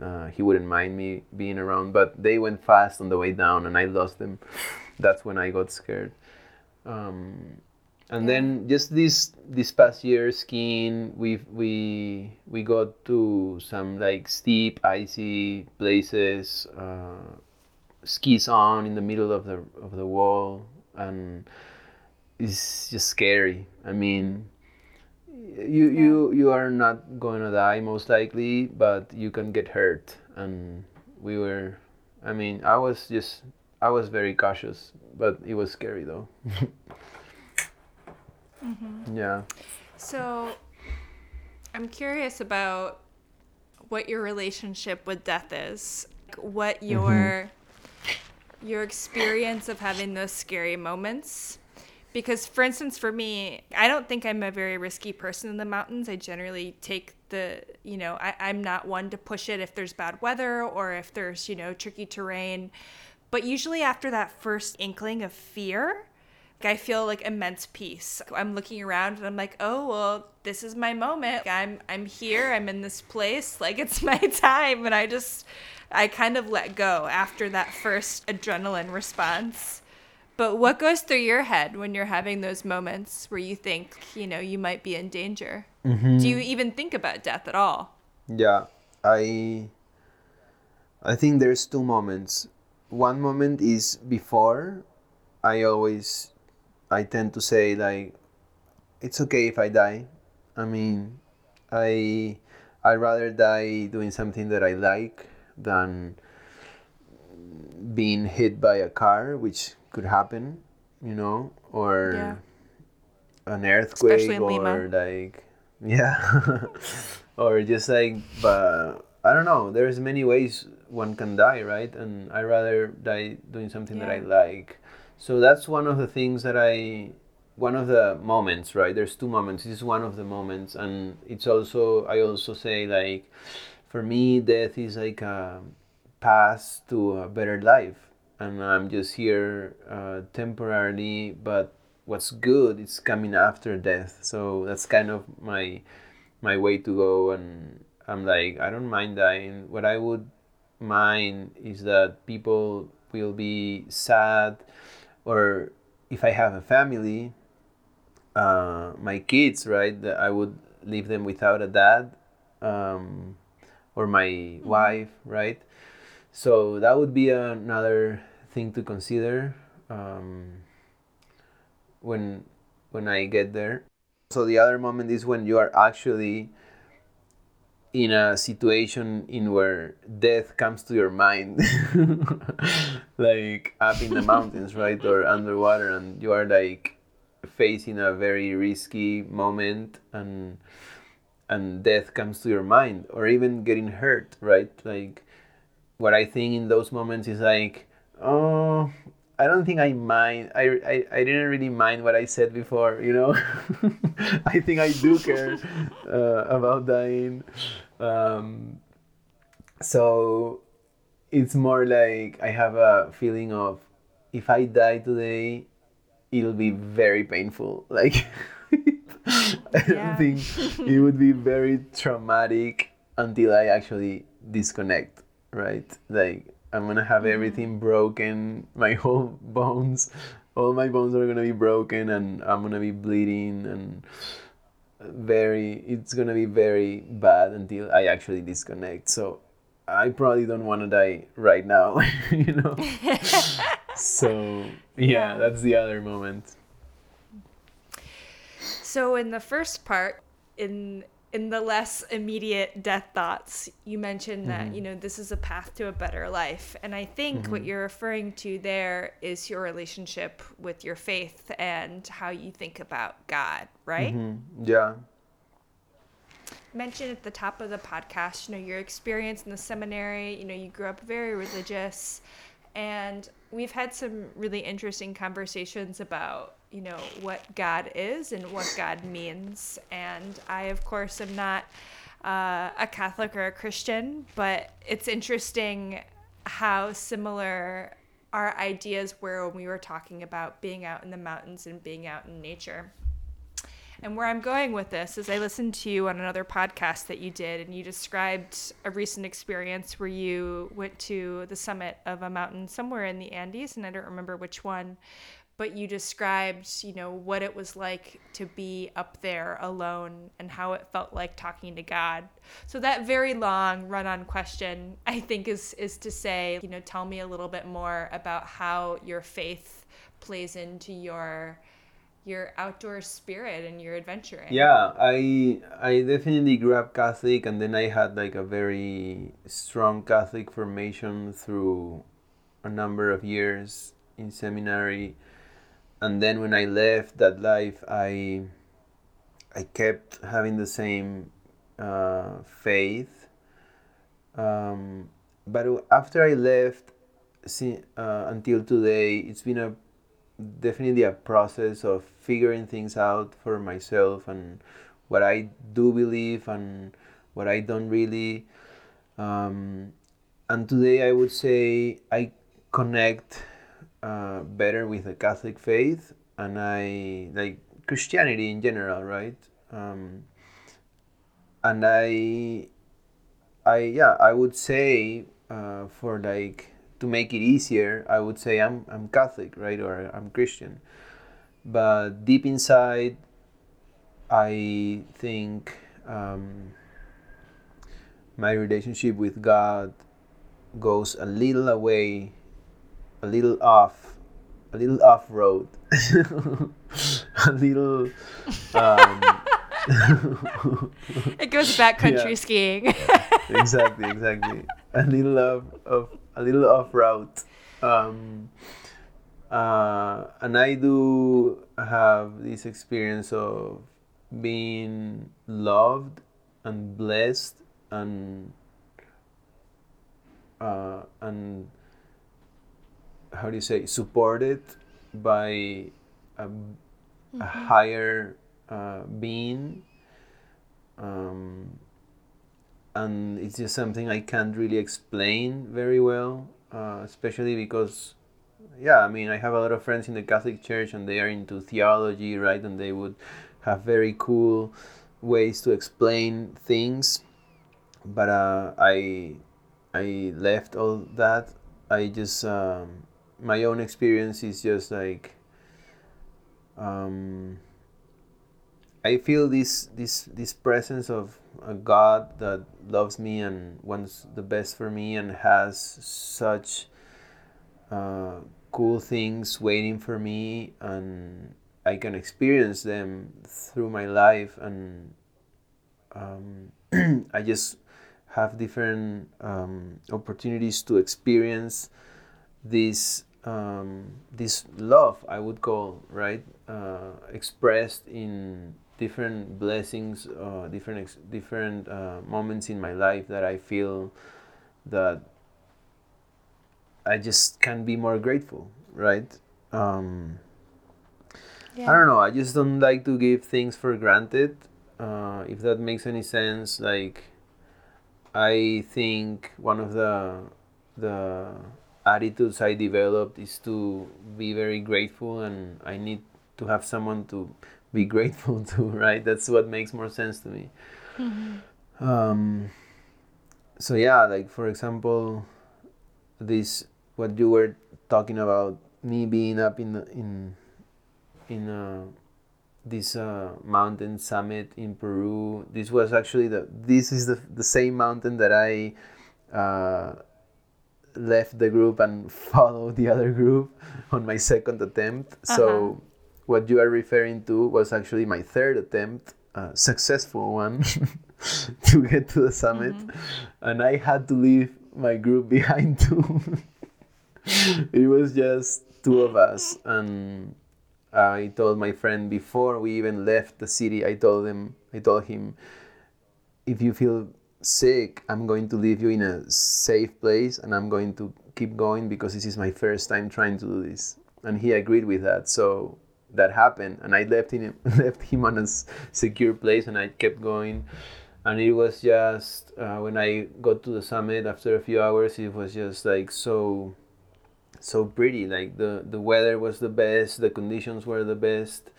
uh, he wouldn't mind me being around. But they went fast on the way down, and I lost them. That's when I got scared. Um, and then just this this past year skiing, we we we got to some like steep, icy places. Uh, skis on in the middle of the of the wall, and it's just scary. I mean you yeah. you you are not going to die most likely but you can get hurt and we were i mean i was just i was very cautious but it was scary though mm-hmm. yeah so i'm curious about what your relationship with death is what mm-hmm. your mm-hmm. your experience of having those scary moments because for instance for me i don't think i'm a very risky person in the mountains i generally take the you know I, i'm not one to push it if there's bad weather or if there's you know tricky terrain but usually after that first inkling of fear I feel like immense peace. I'm looking around and I'm like, "Oh, well, this is my moment. I'm I'm here. I'm in this place. Like it's my time." And I just I kind of let go after that first adrenaline response. But what goes through your head when you're having those moments where you think, you know, you might be in danger? Mm-hmm. Do you even think about death at all? Yeah, I I think there's two moments. One moment is before I always I tend to say like it's okay if I die. I mean, I I'd rather die doing something that I like than being hit by a car, which could happen, you know, or yeah. an earthquake or Lima. like yeah, or just like but I don't know. There's many ways one can die, right? And I rather die doing something yeah. that I like. So that's one of the things that I one of the moments, right? There's two moments. This is one of the moments, and it's also I also say like, for me, death is like a path to a better life and I'm just here uh, temporarily. But what's good is coming after death. So that's kind of my my way to go. And I'm like, I don't mind dying. What I would mind is that people will be sad, or if I have a family, uh, my kids, right? That I would leave them without a dad, um, or my mm-hmm. wife, right? So that would be another thing to consider um, when when I get there. So the other moment is when you are actually in a situation in where death comes to your mind like up in the mountains right or underwater and you are like facing a very risky moment and and death comes to your mind or even getting hurt right like what i think in those moments is like oh i don't think i mind i i, I didn't really mind what i said before you know? I think i do care uh, about dying. Um, so it's more like i have a feeling of if i die today it'll be very painful. Like I don't think it would be very traumatic until I actually disconnect, right? Like I'm gonna have mm-hmm. everything broken, my whole bones, all my bones are gonna be broken, and I'm gonna be bleeding, and very, it's gonna be very bad until I actually disconnect. So I probably don't want to die right now, you know. so yeah, that's the other moment. So in the first part, in in the less immediate death thoughts, you mentioned mm-hmm. that you know this is a path to a better life, and I think mm-hmm. what you're referring to there is your relationship with your faith and how you think about God, right? Mm-hmm. Yeah. Mentioned at the top of the podcast, you know, your experience in the seminary. You know, you grew up very religious, and we've had some really interesting conversations about you know what God is and what God means. And I, of course, am not uh, a Catholic or a Christian, but it's interesting how similar our ideas were when we were talking about being out in the mountains and being out in nature. And where I'm going with this is I listened to you on another podcast that you did, and you described a recent experience where you went to the summit of a mountain somewhere in the Andes, and I don't remember which one, but you described, you know, what it was like to be up there alone and how it felt like talking to God. So that very long run-on question, I think is is to say, you know, tell me a little bit more about how your faith plays into your your outdoor spirit and your adventuring. Yeah, I I definitely grew up Catholic and then I had like a very strong Catholic formation through a number of years in seminary and then when I left that life, I I kept having the same uh, faith. Um, but after I left, see, uh, until today, it's been a definitely a process of figuring things out for myself and what I do believe and what I don't really. Um, and today, I would say I connect uh, better with the Catholic faith and I like Christianity in general, right? Um, and I, I yeah, I would say uh, for like to make it easier, I would say I'm I'm Catholic, right, or I'm Christian. But deep inside, I think um, my relationship with God goes a little away a little off, a little off road, a little. Um, it goes backcountry yeah. skiing. exactly, exactly. A little of, of a little off route. Um, uh, and I do have this experience of being loved and blessed and uh, and how do you say supported by a, mm-hmm. a higher uh, being. Um, and it's just something I can't really explain very well uh, especially because yeah I mean I have a lot of friends in the Catholic Church and they are into theology right and they would have very cool ways to explain things. But uh, I I left all that. I just um, my own experience is just like um, I feel this this this presence of a God that loves me and wants the best for me and has such uh, cool things waiting for me and I can experience them through my life and um, I just have different um, opportunities to experience this um, this love I would call right uh, expressed in different blessings, uh, different ex- different uh, moments in my life that I feel that I just can be more grateful, right? Um, yeah. I don't know. I just don't like to give things for granted. Uh, if that makes any sense, like I think one of the the attitudes I developed is to be very grateful, and I need to have someone to be grateful to. Right? That's what makes more sense to me. Mm-hmm. Um, so yeah, like for example, this what you were talking about me being up in in in uh, this uh, mountain summit in Peru. This was actually the this is the the same mountain that I uh, left the group and followed the other group on my second attempt. Uh-huh. So what you are referring to was actually my third attempt, a successful one, to get to the summit, mm-hmm. and I had to leave my group behind too. it was just two of us and I told my friend before we even left the city, I told him, I told him, if you feel sick, I'm going to leave you in a safe place and I'm going to keep going because this is my first time trying to do this. And he agreed with that. So that happened and I left him left him on a secure place and I kept going. And it was just uh, when I got to the summit after a few hours, it was just like so so pretty. Like the the weather was the best, the conditions were the best,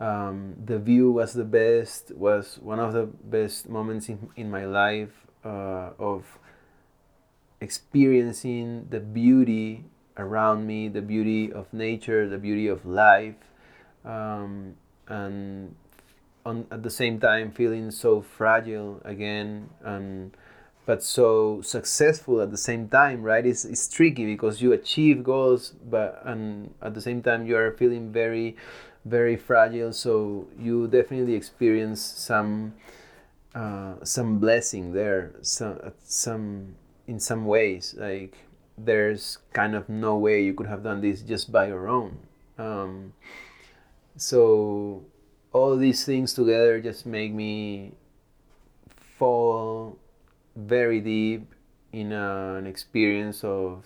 um, the view was the best. Was one of the best moments in in my life uh, of experiencing the beauty around me, the beauty of nature, the beauty of life, um, and on, at the same time feeling so fragile again and but so successful at the same time right it's, it's tricky because you achieve goals but and at the same time you are feeling very very fragile so you definitely experience some uh, some blessing there some some in some ways like there's kind of no way you could have done this just by your own. Um, so all these things together just make me fall very deep in a, an experience of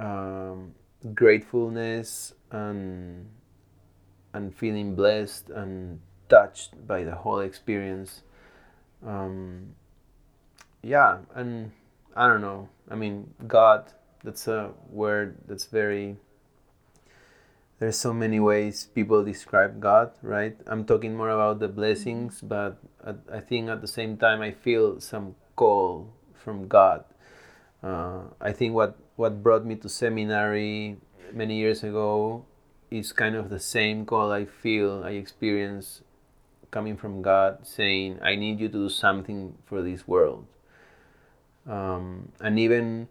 um, gratefulness and and feeling blessed and touched by the whole experience. Um, yeah, and I don't know. I mean, God. That's a word that's very. There's so many ways people describe God, right? I'm talking more about the blessings, but I think at the same time I feel some call from God. Uh, I think what, what brought me to seminary many years ago is kind of the same call I feel, I experience coming from God saying, I need you to do something for this world. Um, and even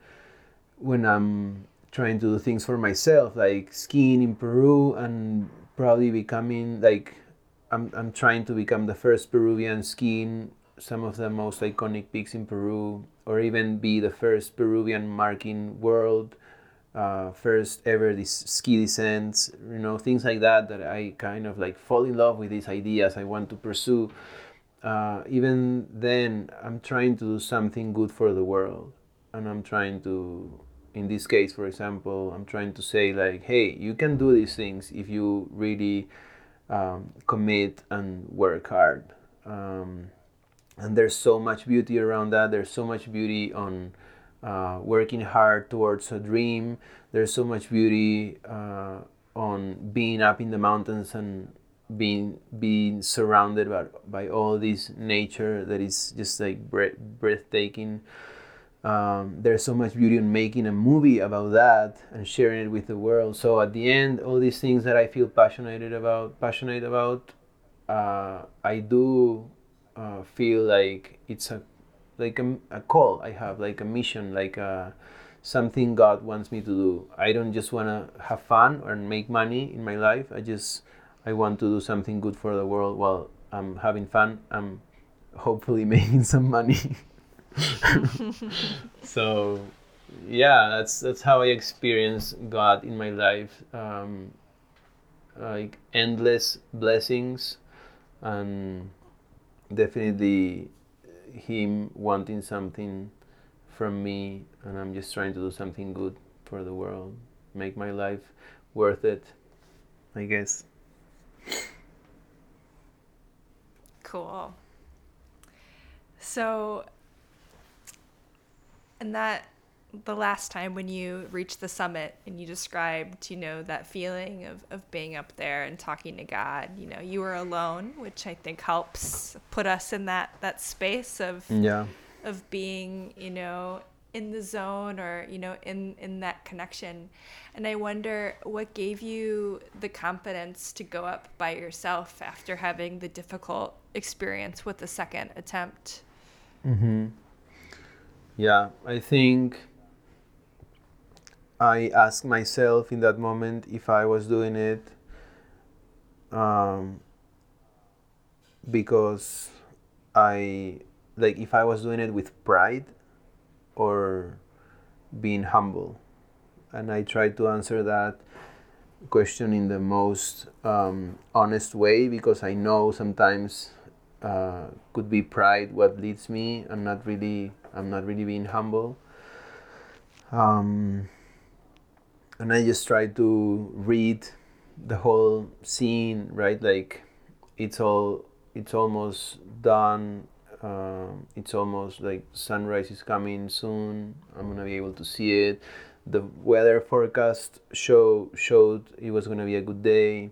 when I'm trying to do things for myself, like skiing in Peru and probably becoming like I'm, I'm trying to become the first Peruvian skiing some of the most iconic peaks in Peru, or even be the first Peruvian marking world, uh, first ever this ski descents, you know, things like that. That I kind of like fall in love with these ideas I want to pursue. Uh, even then, I'm trying to do something good for the world, and I'm trying to, in this case, for example, I'm trying to say like, hey, you can do these things if you really um, commit and work hard. Um, and there's so much beauty around that there's so much beauty on uh, working hard towards a dream. There's so much beauty uh, on being up in the mountains and being being surrounded by, by all this nature that is just like breath, breathtaking. Um, there's so much beauty in making a movie about that and sharing it with the world. So at the end all these things that i feel passionate about passionate about uh, i do uh, feel like it's a like a, a call I have, like a mission, like a, something God wants me to do. I don't just want to have fun or make money in my life. I just I want to do something good for the world while I'm having fun. I'm hopefully making some money. so yeah, that's that's how I experience God in my life. Um, like endless blessings and definitely him wanting something from me and I'm just trying to do something good for the world make my life worth it I guess. Cool. So and that the last time when you reached the summit and you described, you know, that feeling of, of being up there and talking to God, you know, you were alone, which I think helps put us in that, that space of yeah of being, you know, in the zone or, you know, in, in that connection. And I wonder what gave you the confidence to go up by yourself after having the difficult experience with the second attempt. Mm-hmm. Yeah, I think I asked myself in that moment if I was doing it um, because I like if I was doing it with pride or being humble. And I tried to answer that question in the most um, honest way because I know sometimes uh, could be pride what leads me and not really I'm not really being humble. Um, and I just try to read the whole scene, right? Like it's all it's almost done. Uh, it's almost like sunrise is coming soon. I'm gonna be able to see it. The weather forecast show showed it was gonna be a good day.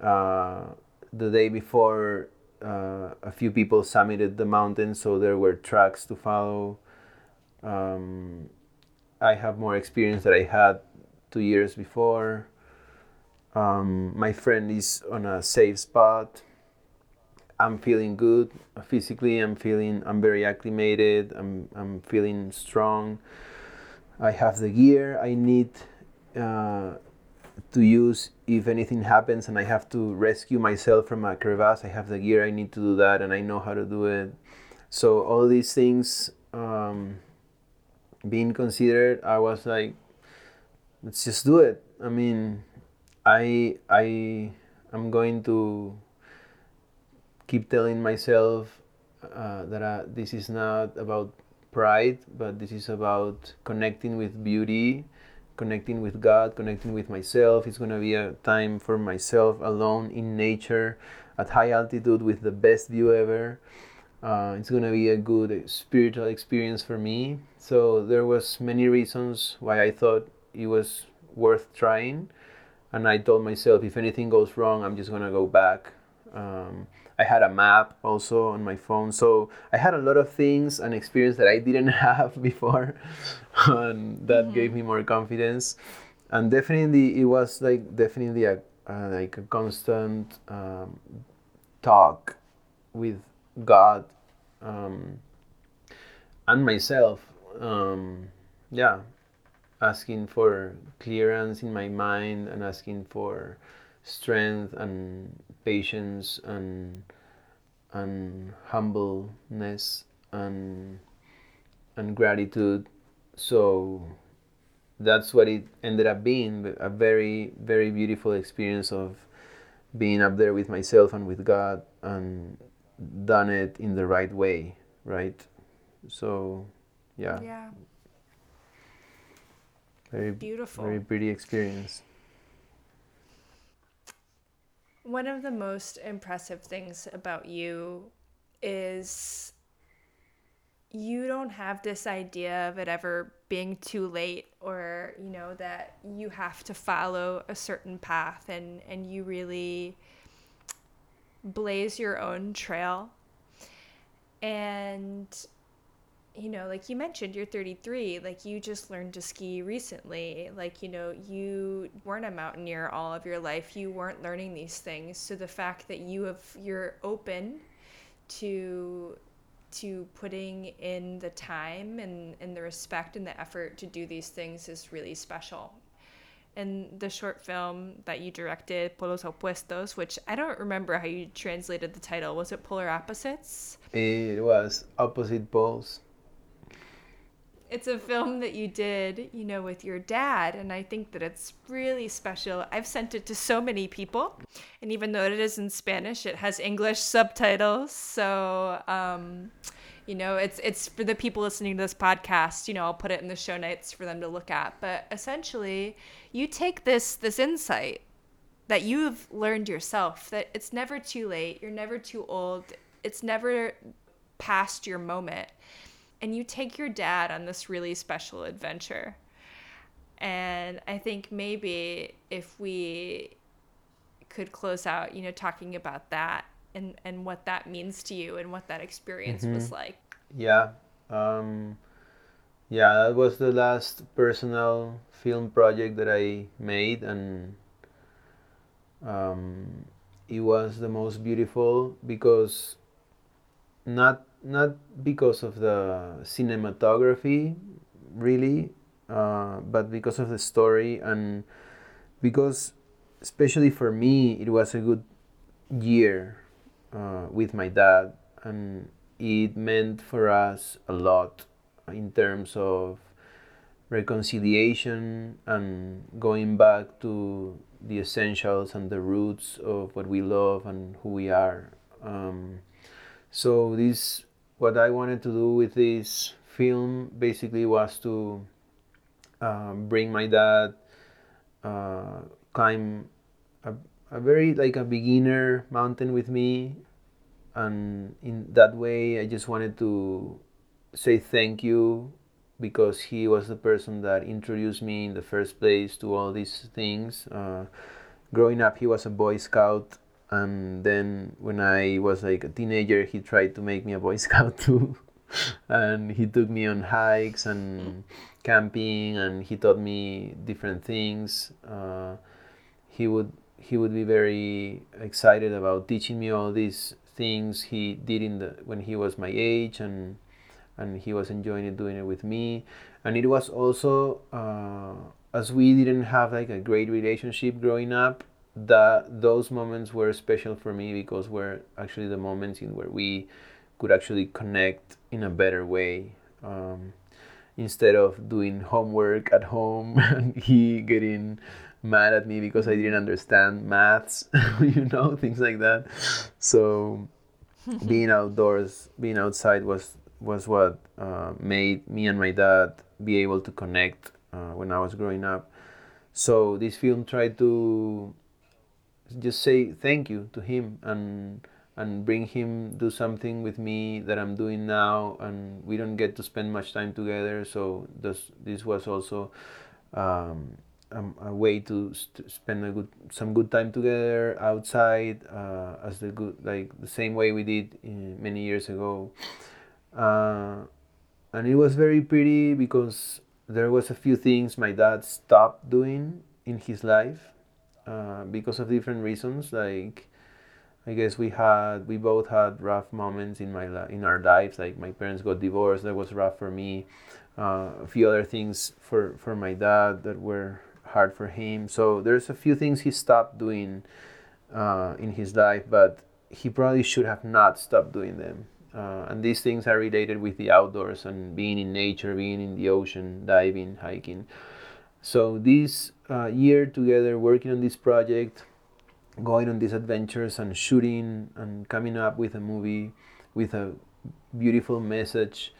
Uh, the day before, uh, a few people summited the mountain, so there were tracks to follow. Um, I have more experience that I had two years before. Um, my friend is on a safe spot. I'm feeling good physically. I'm feeling I'm very acclimated. I'm I'm feeling strong. I have the gear I need uh, to use if anything happens and I have to rescue myself from a crevasse. I have the gear I need to do that, and I know how to do it. So all these things um, being considered, I was like, let's just do it. I mean, I I I'm going to keep telling myself uh, that uh, this is not about pride, but this is about connecting with beauty, connecting with God, connecting with myself. It's going to be a time for myself alone in nature, at high altitude with the best view ever. Uh, it's going to be a good spiritual experience for me. So there was many reasons why I thought it was worth trying. And I told myself, if anything goes wrong, I'm just gonna go back. Um, I had a map also on my phone, so I had a lot of things and experience that I didn't have before, and that mm-hmm. gave me more confidence. And definitely, it was like definitely a uh, like a constant um, talk with God um, and myself. Um, yeah, asking for clearance in my mind and asking for strength and patience and and humbleness and and gratitude. So that's what it ended up being a very very beautiful experience of being up there with myself and with God and done it in the right way right? So yeah. Yeah very beautiful. Very pretty experience. One of the most impressive things about you is you don't have this idea of it ever being too late or you know that you have to follow a certain path and and you really blaze your own trail and you know, like you mentioned, you're 33. Like you just learned to ski recently. Like, you know, you weren't a mountaineer all of your life. You weren't learning these things. So the fact that you have you're open to to putting in the time and, and the respect and the effort to do these things is really special. And the short film that you directed, Polos Opuestos, which I don't remember how you translated the title. Was it Polar Opposites? It was Opposite Poles it's a film that you did, you know, with your dad, and I think that it's really special. I've sent it to so many people, and even though it is in Spanish, it has English subtitles. So, um, you know, it's it's for the people listening to this podcast. You know, I'll put it in the show notes for them to look at. But essentially, you take this this insight that you've learned yourself that it's never too late. You're never too old. It's never past your moment and you take your dad on this really special adventure. And I think maybe if we could close out, you know, talking about that and, and what that means to you and what that experience mm-hmm. was like. Yeah. Um, yeah, that was the last personal film project that I made, and um, it was the most beautiful because not not because of the cinematography, really, uh, but because of the story and because, especially for me, it was a good year uh, with my dad, and it meant for us a lot in terms of reconciliation and going back to the essentials and the roots of what we love and who we are. Um, so this what I wanted to do with this film basically was to uh, bring my dad uh, climb a, a very like a beginner mountain with me and in that way I just wanted to say thank you because he was the person that introduced me in the first place to all these things. Uh, growing up, he was a Boy Scout and then when I was like a teenager, he tried to make me a Boy Scout too, and he took me on hikes and camping, and he taught me different things. Uh, he would he would be very excited about teaching me all these things he did in the when he was my age and and he was enjoying it doing it with me and it was also uh, as we didn't have like a great relationship growing up that those moments were special for me because were actually the moments in where we could actually connect in a better way um, instead of doing homework at home and he getting mad at me because I didn't understand maths, you know, things like that. So being outdoors, being outside was was what uh, made me and my dad be able to connect uh, when I was growing up. So this film tried to just say thank you to him and and bring him do something with me that I'm doing now and we don't get to spend much time together. So this this was also um, a, a, way to st- spend a good some good time together outside uh, as the good like the same way we did in, many years ago. Uh, and it was very pretty because there was a few things my dad stopped doing in his life uh, because of different reasons. Like, I guess we had we both had rough moments in my in our lives. Like my parents got divorced. That was rough for me. Uh, a few other things for for my dad that were hard for him. So there's a few things he stopped doing uh, in his life, but he probably should have not stopped doing them. Uh, and these things are related with the outdoors and being in nature, being in the ocean, diving, hiking. So this uh, year together working on this project, going on these adventures and shooting and coming up with a movie with a beautiful message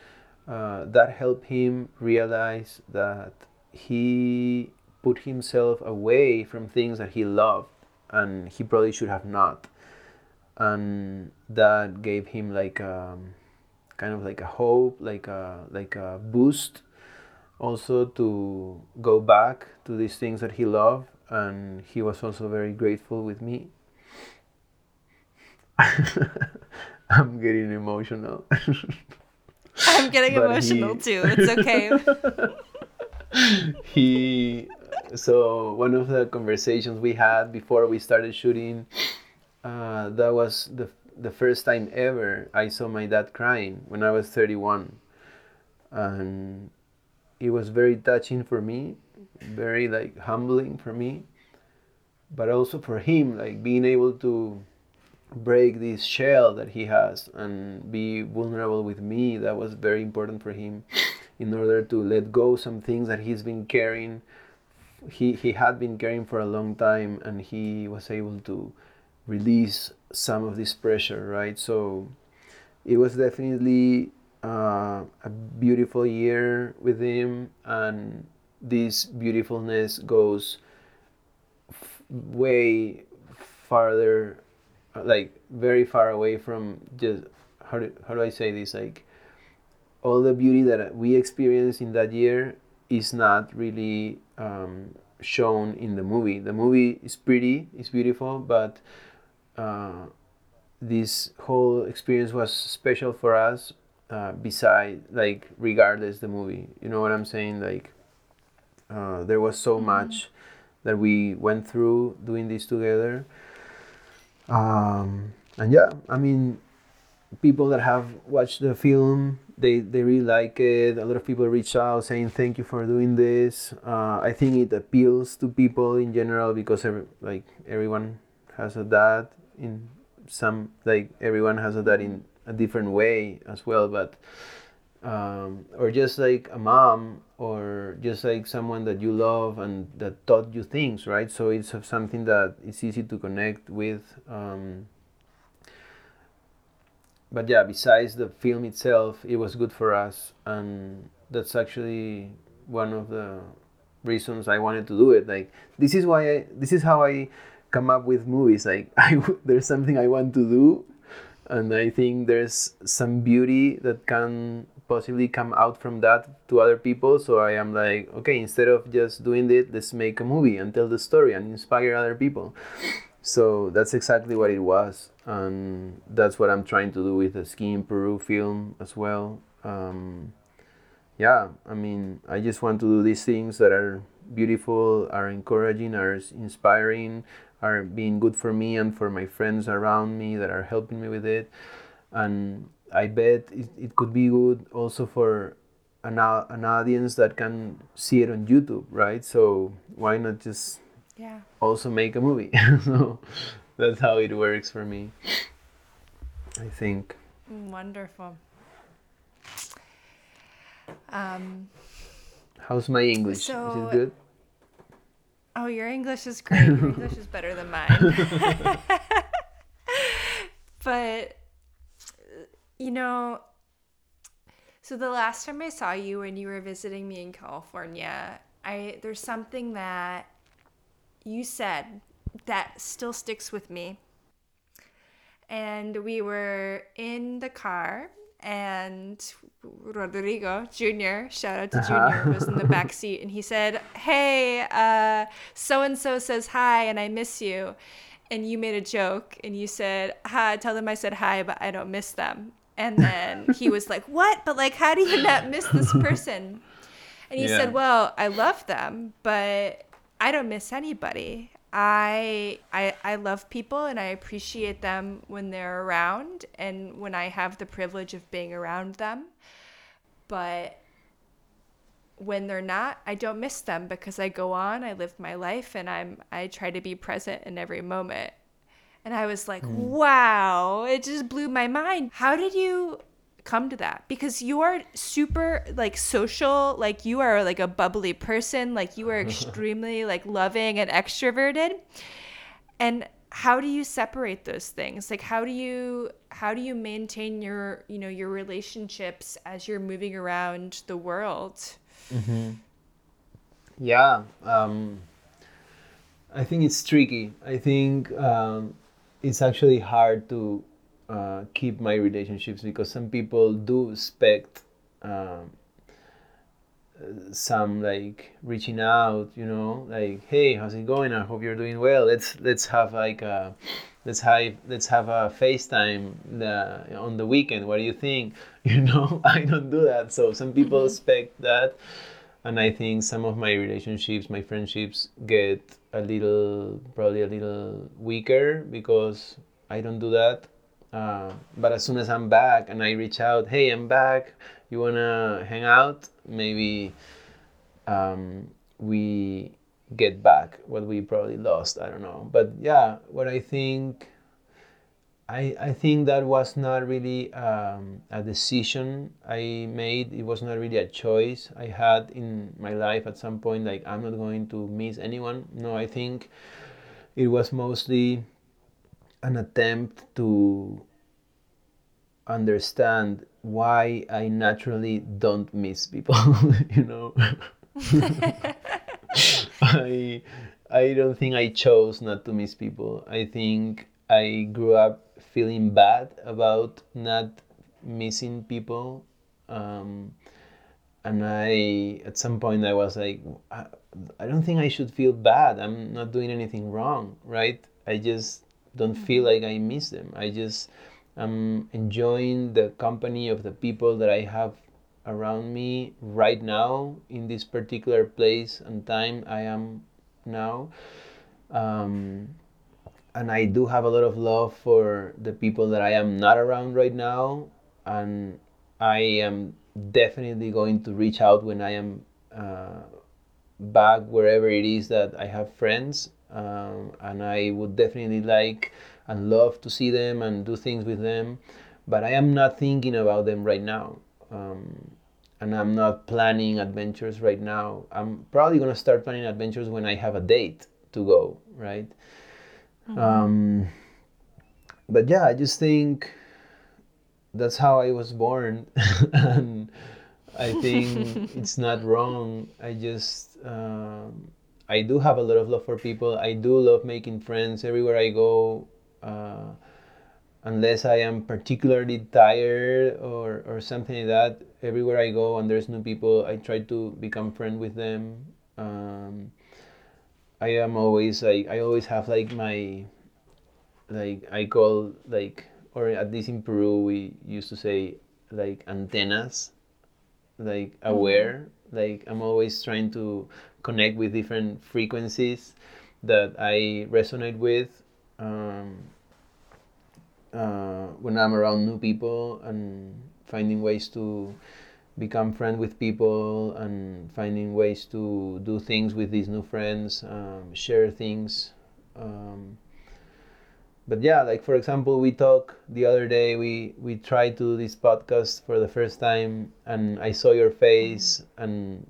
uh, that helped him realize that he put himself away from things that he loved and he probably should have not. And that gave him like a, um, kind of like a hope like a like a boost also to go back to these things that he loved and he was also very grateful with me. I'm getting emotional. I'm getting emotional he, too. It's okay. He so one of the conversations we had before we started shooting uh, that was the the first time ever I saw my dad crying when I was 31 and it was very touching for me, very like humbling for me, but also for him, like being able to break this shell that he has and be vulnerable with me. That was very important for him. in order to let go some things that he's been carrying he he had been carrying for a long time and he was able to release some of this pressure right so it was definitely uh, a beautiful year with him and this beautifulness goes f- way farther like very far away from just how do, how do I say this like all the beauty that we experienced in that year is not really um, shown in the movie. The movie is pretty, it's beautiful, but uh, this whole experience was special for us. Uh, beside, like, regardless the movie, you know what I'm saying? Like, uh, there was so mm-hmm. much that we went through doing this together. Um, and yeah, I mean, people that have watched the film they they really like it. A lot of people reach out saying thank you for doing this. Uh, I think it appeals to people in general because every, like everyone has a dad in some like everyone has a dad in a different way as well, but um, or just like a mom or just like someone that you love and that taught you things, right? So it's something that it's easy to connect with. Um, but yeah, besides the film itself, it was good for us, and that's actually one of the reasons I wanted to do it. Like this is why I, this is how I come up with movies. Like I, there's something I want to do, and I think there's some beauty that can possibly come out from that to other people. So I am like, okay, instead of just doing it, let's make a movie and tell the story and inspire other people. So that's exactly what it was, and that's what I'm trying to do with the Skiing Peru film as well. Um, yeah, I mean, I just want to do these things that are beautiful, are encouraging, are inspiring, are being good for me and for my friends around me that are helping me with it. And I bet it, it could be good also for an, an audience that can see it on YouTube, right? So why not just yeah. also make a movie? So that's how it works for me i think. Wonderful. Um how's my english? So, is it good oh your english is great your english is better than mine but you know so the last time i saw you when you were visiting me in california i there's something that you said that still sticks with me. And we were in the car, and Rodrigo Jr., shout out to uh-huh. Jr., was in the back seat, and he said, Hey, so and so says hi, and I miss you. And you made a joke, and you said, Hi, tell them I said hi, but I don't miss them. And then he was like, What? But like, how do you not miss this person? And he yeah. said, Well, I love them, but I don't miss anybody. I, I I love people and I appreciate them when they're around and when I have the privilege of being around them. But when they're not, I don't miss them because I go on, I live my life and I'm I try to be present in every moment. And I was like, mm. "Wow, it just blew my mind. How did you come to that. Because you are super like social like you are like a bubbly person like you are extremely like loving and extroverted. And how do you separate those things? Like how do you how do you maintain your you know your relationships as you're moving around the world? Mm-hmm. yeah um i think it's tricky. I think um it's actually hard to uh, keep my relationships because some people do expect um, some like reaching out you know like hey how's it going? I hope you're doing well. Let's let's have like a let's have let's have a facetime the, on the weekend. What do you think? You know i don't do that. So some people mm-hmm. expect that. And i think some of my relationships my friendships get a little probably a little weaker because i don't do that uh, but as soon as I'm back and I reach out, hey, I'm back. You wanna hang out? Maybe um, we get back what we probably lost. I don't know. But yeah, what I think I, I think that was not really um, a decision I made. It was not really a choice I had in my life at some point. Like, I'm not going to miss anyone. No, I think it was mostly an attempt to understand why I naturally don't miss people, you know. I I don't think I chose not to miss people. I think I grew up feeling bad about not missing people. Um, and I, at some point, I was like, I, I don't think I should feel bad. I'm not doing anything wrong, right? I just don't feel like I miss them. I just am enjoying the company of the people that I have around me right now in this particular place and time I am now. Um, and I do have a lot of love for the people that I am not around right now, and I am definitely going to reach out when I am uh, back wherever it is that I have friends, um, and I would definitely like and love to see them and do things with them, but I am not thinking about them right now. Um, and I'm not planning adventures right now. I'm probably gonna start planning adventures when I have a date to go, right? Mm-hmm. Um, but yeah, I just think that's how I was born, and I think it's not wrong. I just um, I do have a lot of love for people. I do love making friends everywhere I go. Uh, unless I am particularly tired or, or something like that, everywhere I go and there's new people, I try to become friend with them. Um, I am always like I always have like my like I call like or at least in Peru we used to say like antennas, like mm-hmm. aware. Like I'm always trying to connect with different frequencies that I resonate with. Um, uh, when I'm around new people and finding ways to become friends with people and finding ways to do things with these new friends, um, share things. Um, but yeah, like for example, we talked the other day. We we tried to do this podcast for the first time, and I saw your face, and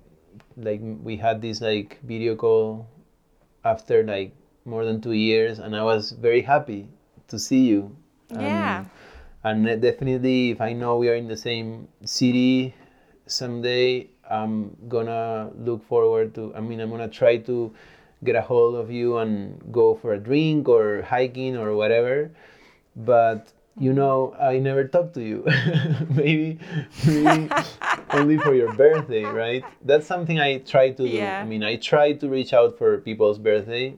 like we had this like video call after like more than two years, and I was very happy to see you yeah. And, and uh, definitely, if I know we are in the same city someday, I'm gonna look forward to. I mean, I'm gonna try to get a hold of you and go for a drink or hiking or whatever. But you know, I never talked to you. maybe, maybe only for your birthday, right? That's something I try to do. Yeah. I mean, I try to reach out for people's birthday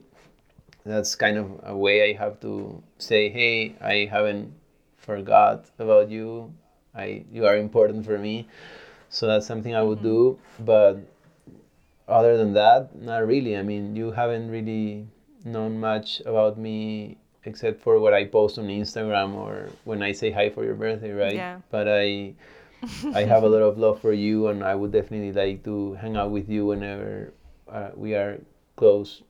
that's kind of a way I have to say, hey, I haven't forgot about you. I you are important for me. So that's something I would do. Mm-hmm. But other than that, not really. I mean, you haven't really known much about me except for what I post on Instagram or when I say hi for your birthday, right? Yeah. But I I have a lot of love for you, and I would definitely like to hang out with you whenever uh, we are close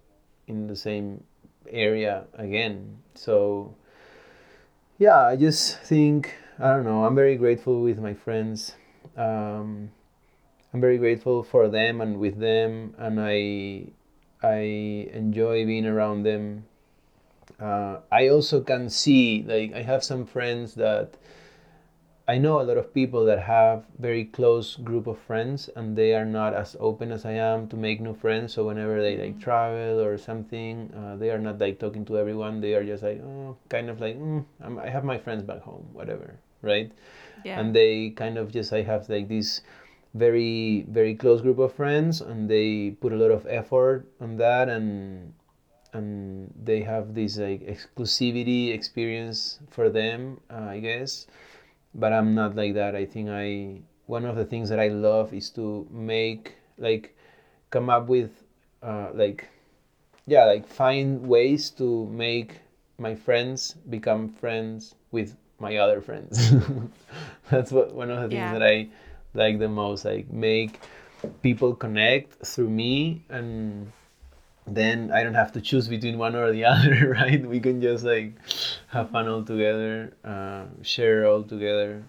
in the same area again. So yeah, I just think I don't know. I'm very grateful with my friends. Um, I'm very grateful for them and with them, and I I enjoy being around them. Uh, I also can see like I have some friends that I know a lot of people that have very close group of friends and they are not as open as I am to make new friends. So whenever they like mm-hmm. travel or something, uh, they are not like talking to everyone. They are just like, oh, kind of like, mm, i have my friends back home, whatever, right? Yeah. And they kind of just I have like this very very close group of friends, and they put a lot of effort on that, and and they have this like exclusivity experience for them, uh, I guess but I'm not like that. I think I one of the things that I love is to make like come up with uh, like yeah like find ways to make my friends become friends with my other friends. That's what one of the things yeah. that I like the most. Like make people connect through me and then I don't have to choose between one or the other, right? We can just like have fun all together, uh, share all together.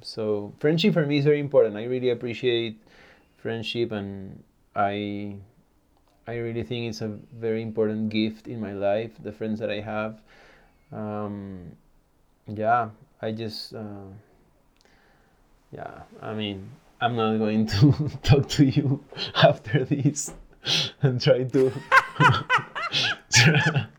So friendship for me is very important. I really appreciate friendship, and I I really think it's a very important gift in my life. The friends that I have, um, yeah, I just uh, yeah. I mean, I'm not going to talk to you after this and try to.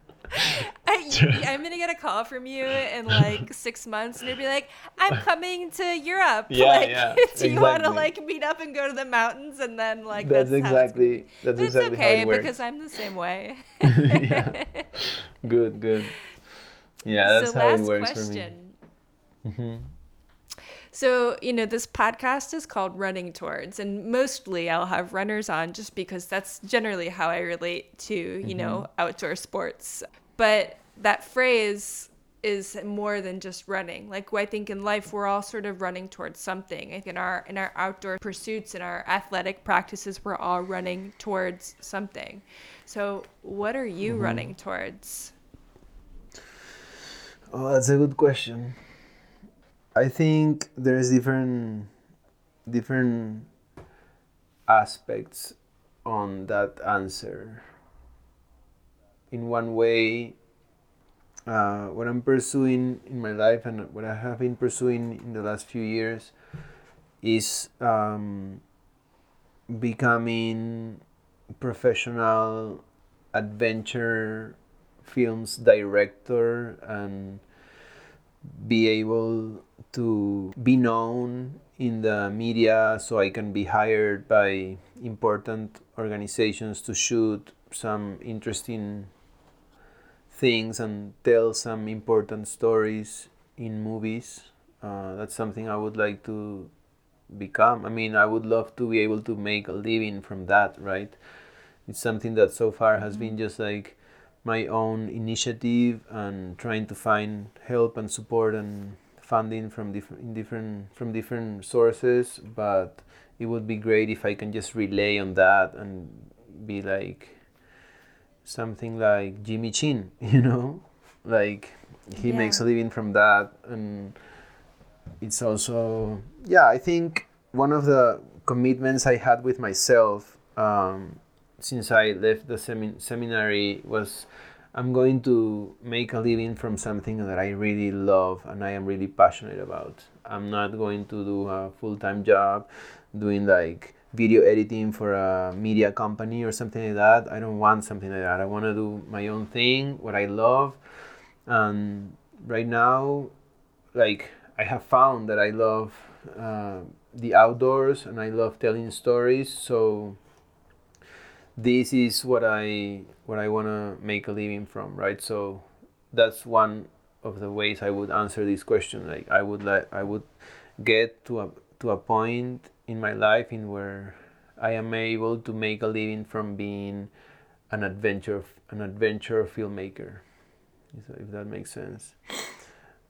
I, I'm gonna get a call from you in like six months, and you'll be like, "I'm coming to Europe. Yeah, like, yeah, do you want to like meet up and go to the mountains?" And then like that's, that's, exactly that's But exactly okay how it works. because I'm the same way. yeah. Good, good. Yeah, that's so how it works question. for me. hmm So, you know, this podcast is called Running Towards, and mostly I'll have runners on just because that's generally how I relate to, you mm-hmm. know, outdoor sports. But that phrase is more than just running. Like I think in life we're all sort of running towards something. I think in our in our outdoor pursuits and our athletic practices we're all running towards something. So, what are you mm-hmm. running towards? Oh, that's a good question. I think there's different different aspects on that answer. In one way, uh, what I'm pursuing in my life and what I have been pursuing in the last few years is um, becoming professional adventure films director and be able to be known in the media so I can be hired by important organizations to shoot some interesting things and tell some important stories in movies. Uh, that's something I would like to become. I mean, I would love to be able to make a living from that, right? It's something that so far has been just like my own initiative and trying to find help and support and funding from different in different from different sources but it would be great if i can just relay on that and be like something like jimmy chin you know like he Yeah. makes a living from that and it's also yeah i think one of the commitments i had with myself um, since i left the semi- seminary was i'm going to make a living from something that i really love and i am really passionate about. I'm not going to do a full-time job doing like video editing for a media company or something like that. I don't want something like that. I want to do my own thing what i love. And right now like i have found that i love uh, the outdoors and i love telling stories. So this is what i what i want to make a living from right? So that's one of the ways i would answer this question. Like i would like i would get to a to a point in my life in where i am able to make a living from being an adventure an adventure filmmaker if if that makes sense.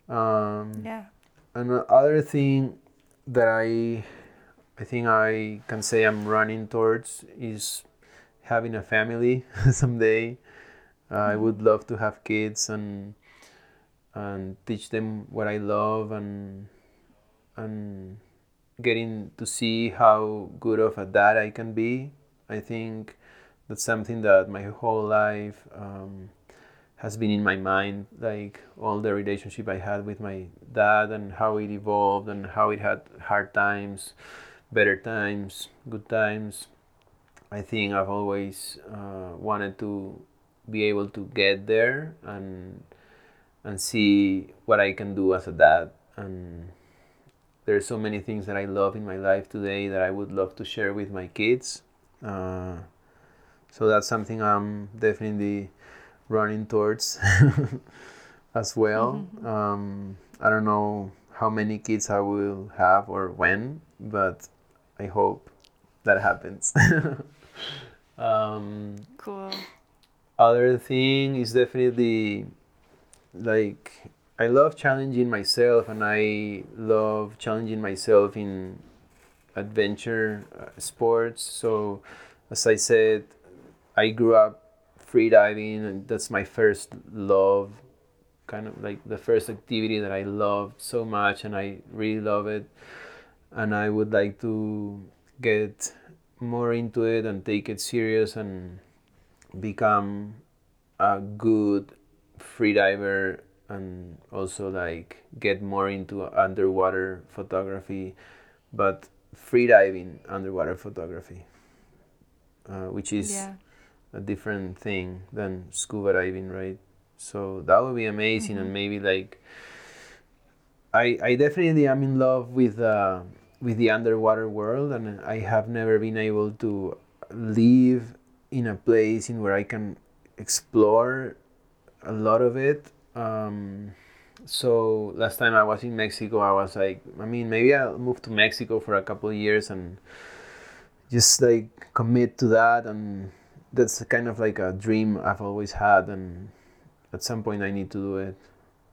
Um, Yeah. another thing that I I think I can say I'm running towards is having a family someday. Uh, I would love to have kids and and teach them what I love and and getting to see how good of a dad I can be. I think that's something that my whole life um, has been in my mind like all the relationship i had with my dad and how it evolved and how it had hard times better times good times i think i've always uh, wanted to be able to get there and and see what i can do as a dad and there's so many things that i love in my life today that i would love to share with my kids uh, so that's something i'm definitely running towards as well. Um, I don't know how many kids I will have or when, but I hope that happens. um, Cool. other thing is definitely like I love challenging myself and I love challenging myself in adventure uh, sports. So, as I said, I grew up freediving, and that's my first love kind of like the first activity that I loved so much, and I really love it. And I would like to get more into it and take it serious and become a good freediver and also like get more into underwater photography but freediving underwater photography uh, which is Yeah. a different thing than scuba diving right so that would be amazing and maybe like I, I definitely am in love with uh, with the underwater world and I have never been able to live in a place in where I can explore a lot of it. Um, so last time I was in Mexico I was like I mean maybe I'll move to Mexico for a couple years and just like commit to that and that's kind of like a dream I've always had and at some point I need to do it.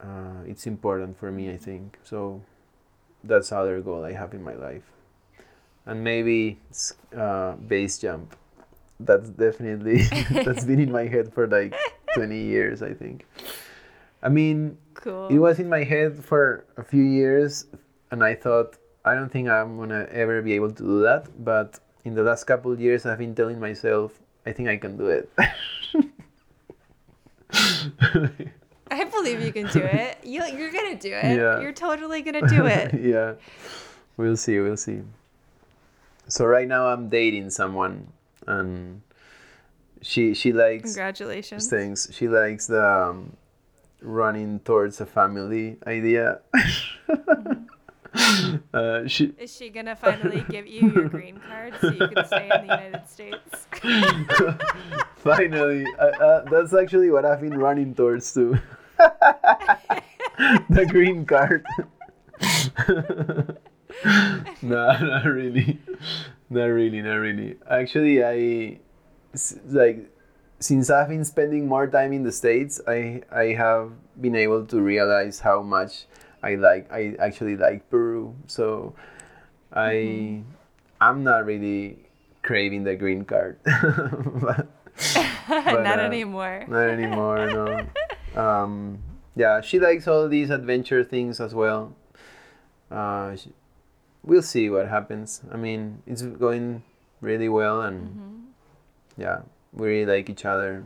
Uh, it's important for me I think. So that's other goal I have in my life. And maybe uh, base jump. That's definitely that's been in my head for like 20 years I think. I mean Cool. it was in my head for a few years and i thought i don't think i'm gonna ever be able to do that but in the last couple of years i've been telling myself i think i can do it I believe you can do it. You, you're gonna do it. Yeah. You're totally gonna do it. yeah we'll see we'll see so right now i'm dating someone and she she likes Congratulations. things she likes the um, running towards a family idea uh, she Is she gonna finally give you your green card so you can stay in the United States? Finally, uh, uh, that's actually what I've been running towards too. the green card. no, not really, not really, not really. Actually, I like since I've been spending more time in the states, I I have been able to realize how much I like. I actually like Peru, so I I'm not really craving the green card. but, Not uh, anymore. not anymore, no. Um, yeah, she likes all these adventure things as well. Uh, sh we'll see what happens. I mean, it's going really well, and Mm-hmm. yeah, we really like each other.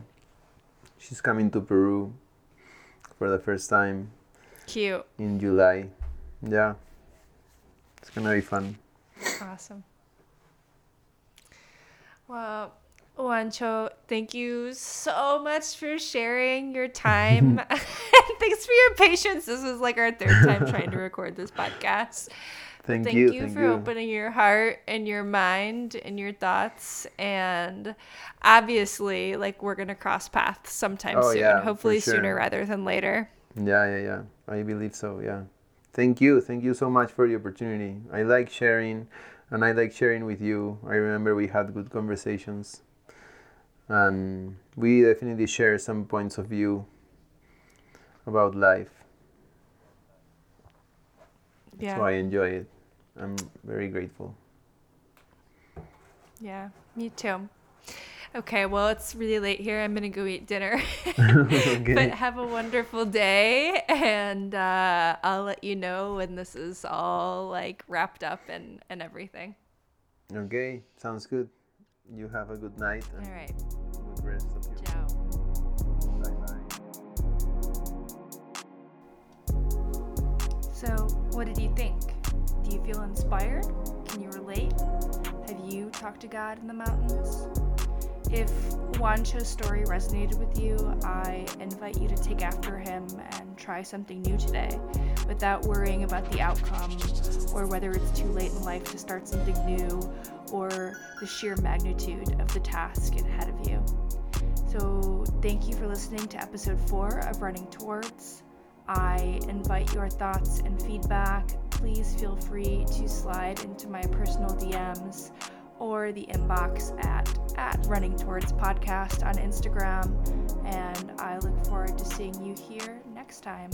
She's coming to Peru for the first time Cute. in July. Yeah, it's gonna be fun. Awesome. Well, Juancho, thank you so much for sharing your time. thanks for your patience. This was like our third time trying to record this podcast. Thank, you. Thank you, you, thank for you. opening your heart and your mind and your thoughts. And obviously, like, we're going to cross paths sometime Oh, soon. yeah, Hopefully, sure. sooner rather than later. Yeah, yeah, yeah. I believe so. Yeah. Thank you. Thank you so much for the opportunity. I like sharing, and I like sharing with you. I remember we had good conversations, and we definitely share some points of view about life. Yeah. So I enjoy it. I'm very grateful. Yeah, me too. Okay, well, it's really late here. I'm gonna go eat dinner. Okay. But have a wonderful day, and uh, I'll let you know when this is all like wrapped up and and everything. Okay, sounds good. You have a good night and All right, good rest of your ciao. Bye bye. So, what did you think? Do you feel inspired? Can you relate? Have you talked to God in the mountains? If Juancho's story resonated with you, I invite you to take after him and try something new today without worrying about the outcome or whether it's too late in life to start something new or the sheer magnitude of the task ahead of you. So, thank you for listening to episode four of Running Towards. I invite your thoughts and feedback. Please feel free to slide into my personal DMs or the inbox at, at Running Towards Podcast on Instagram. And I look forward to seeing you here next time.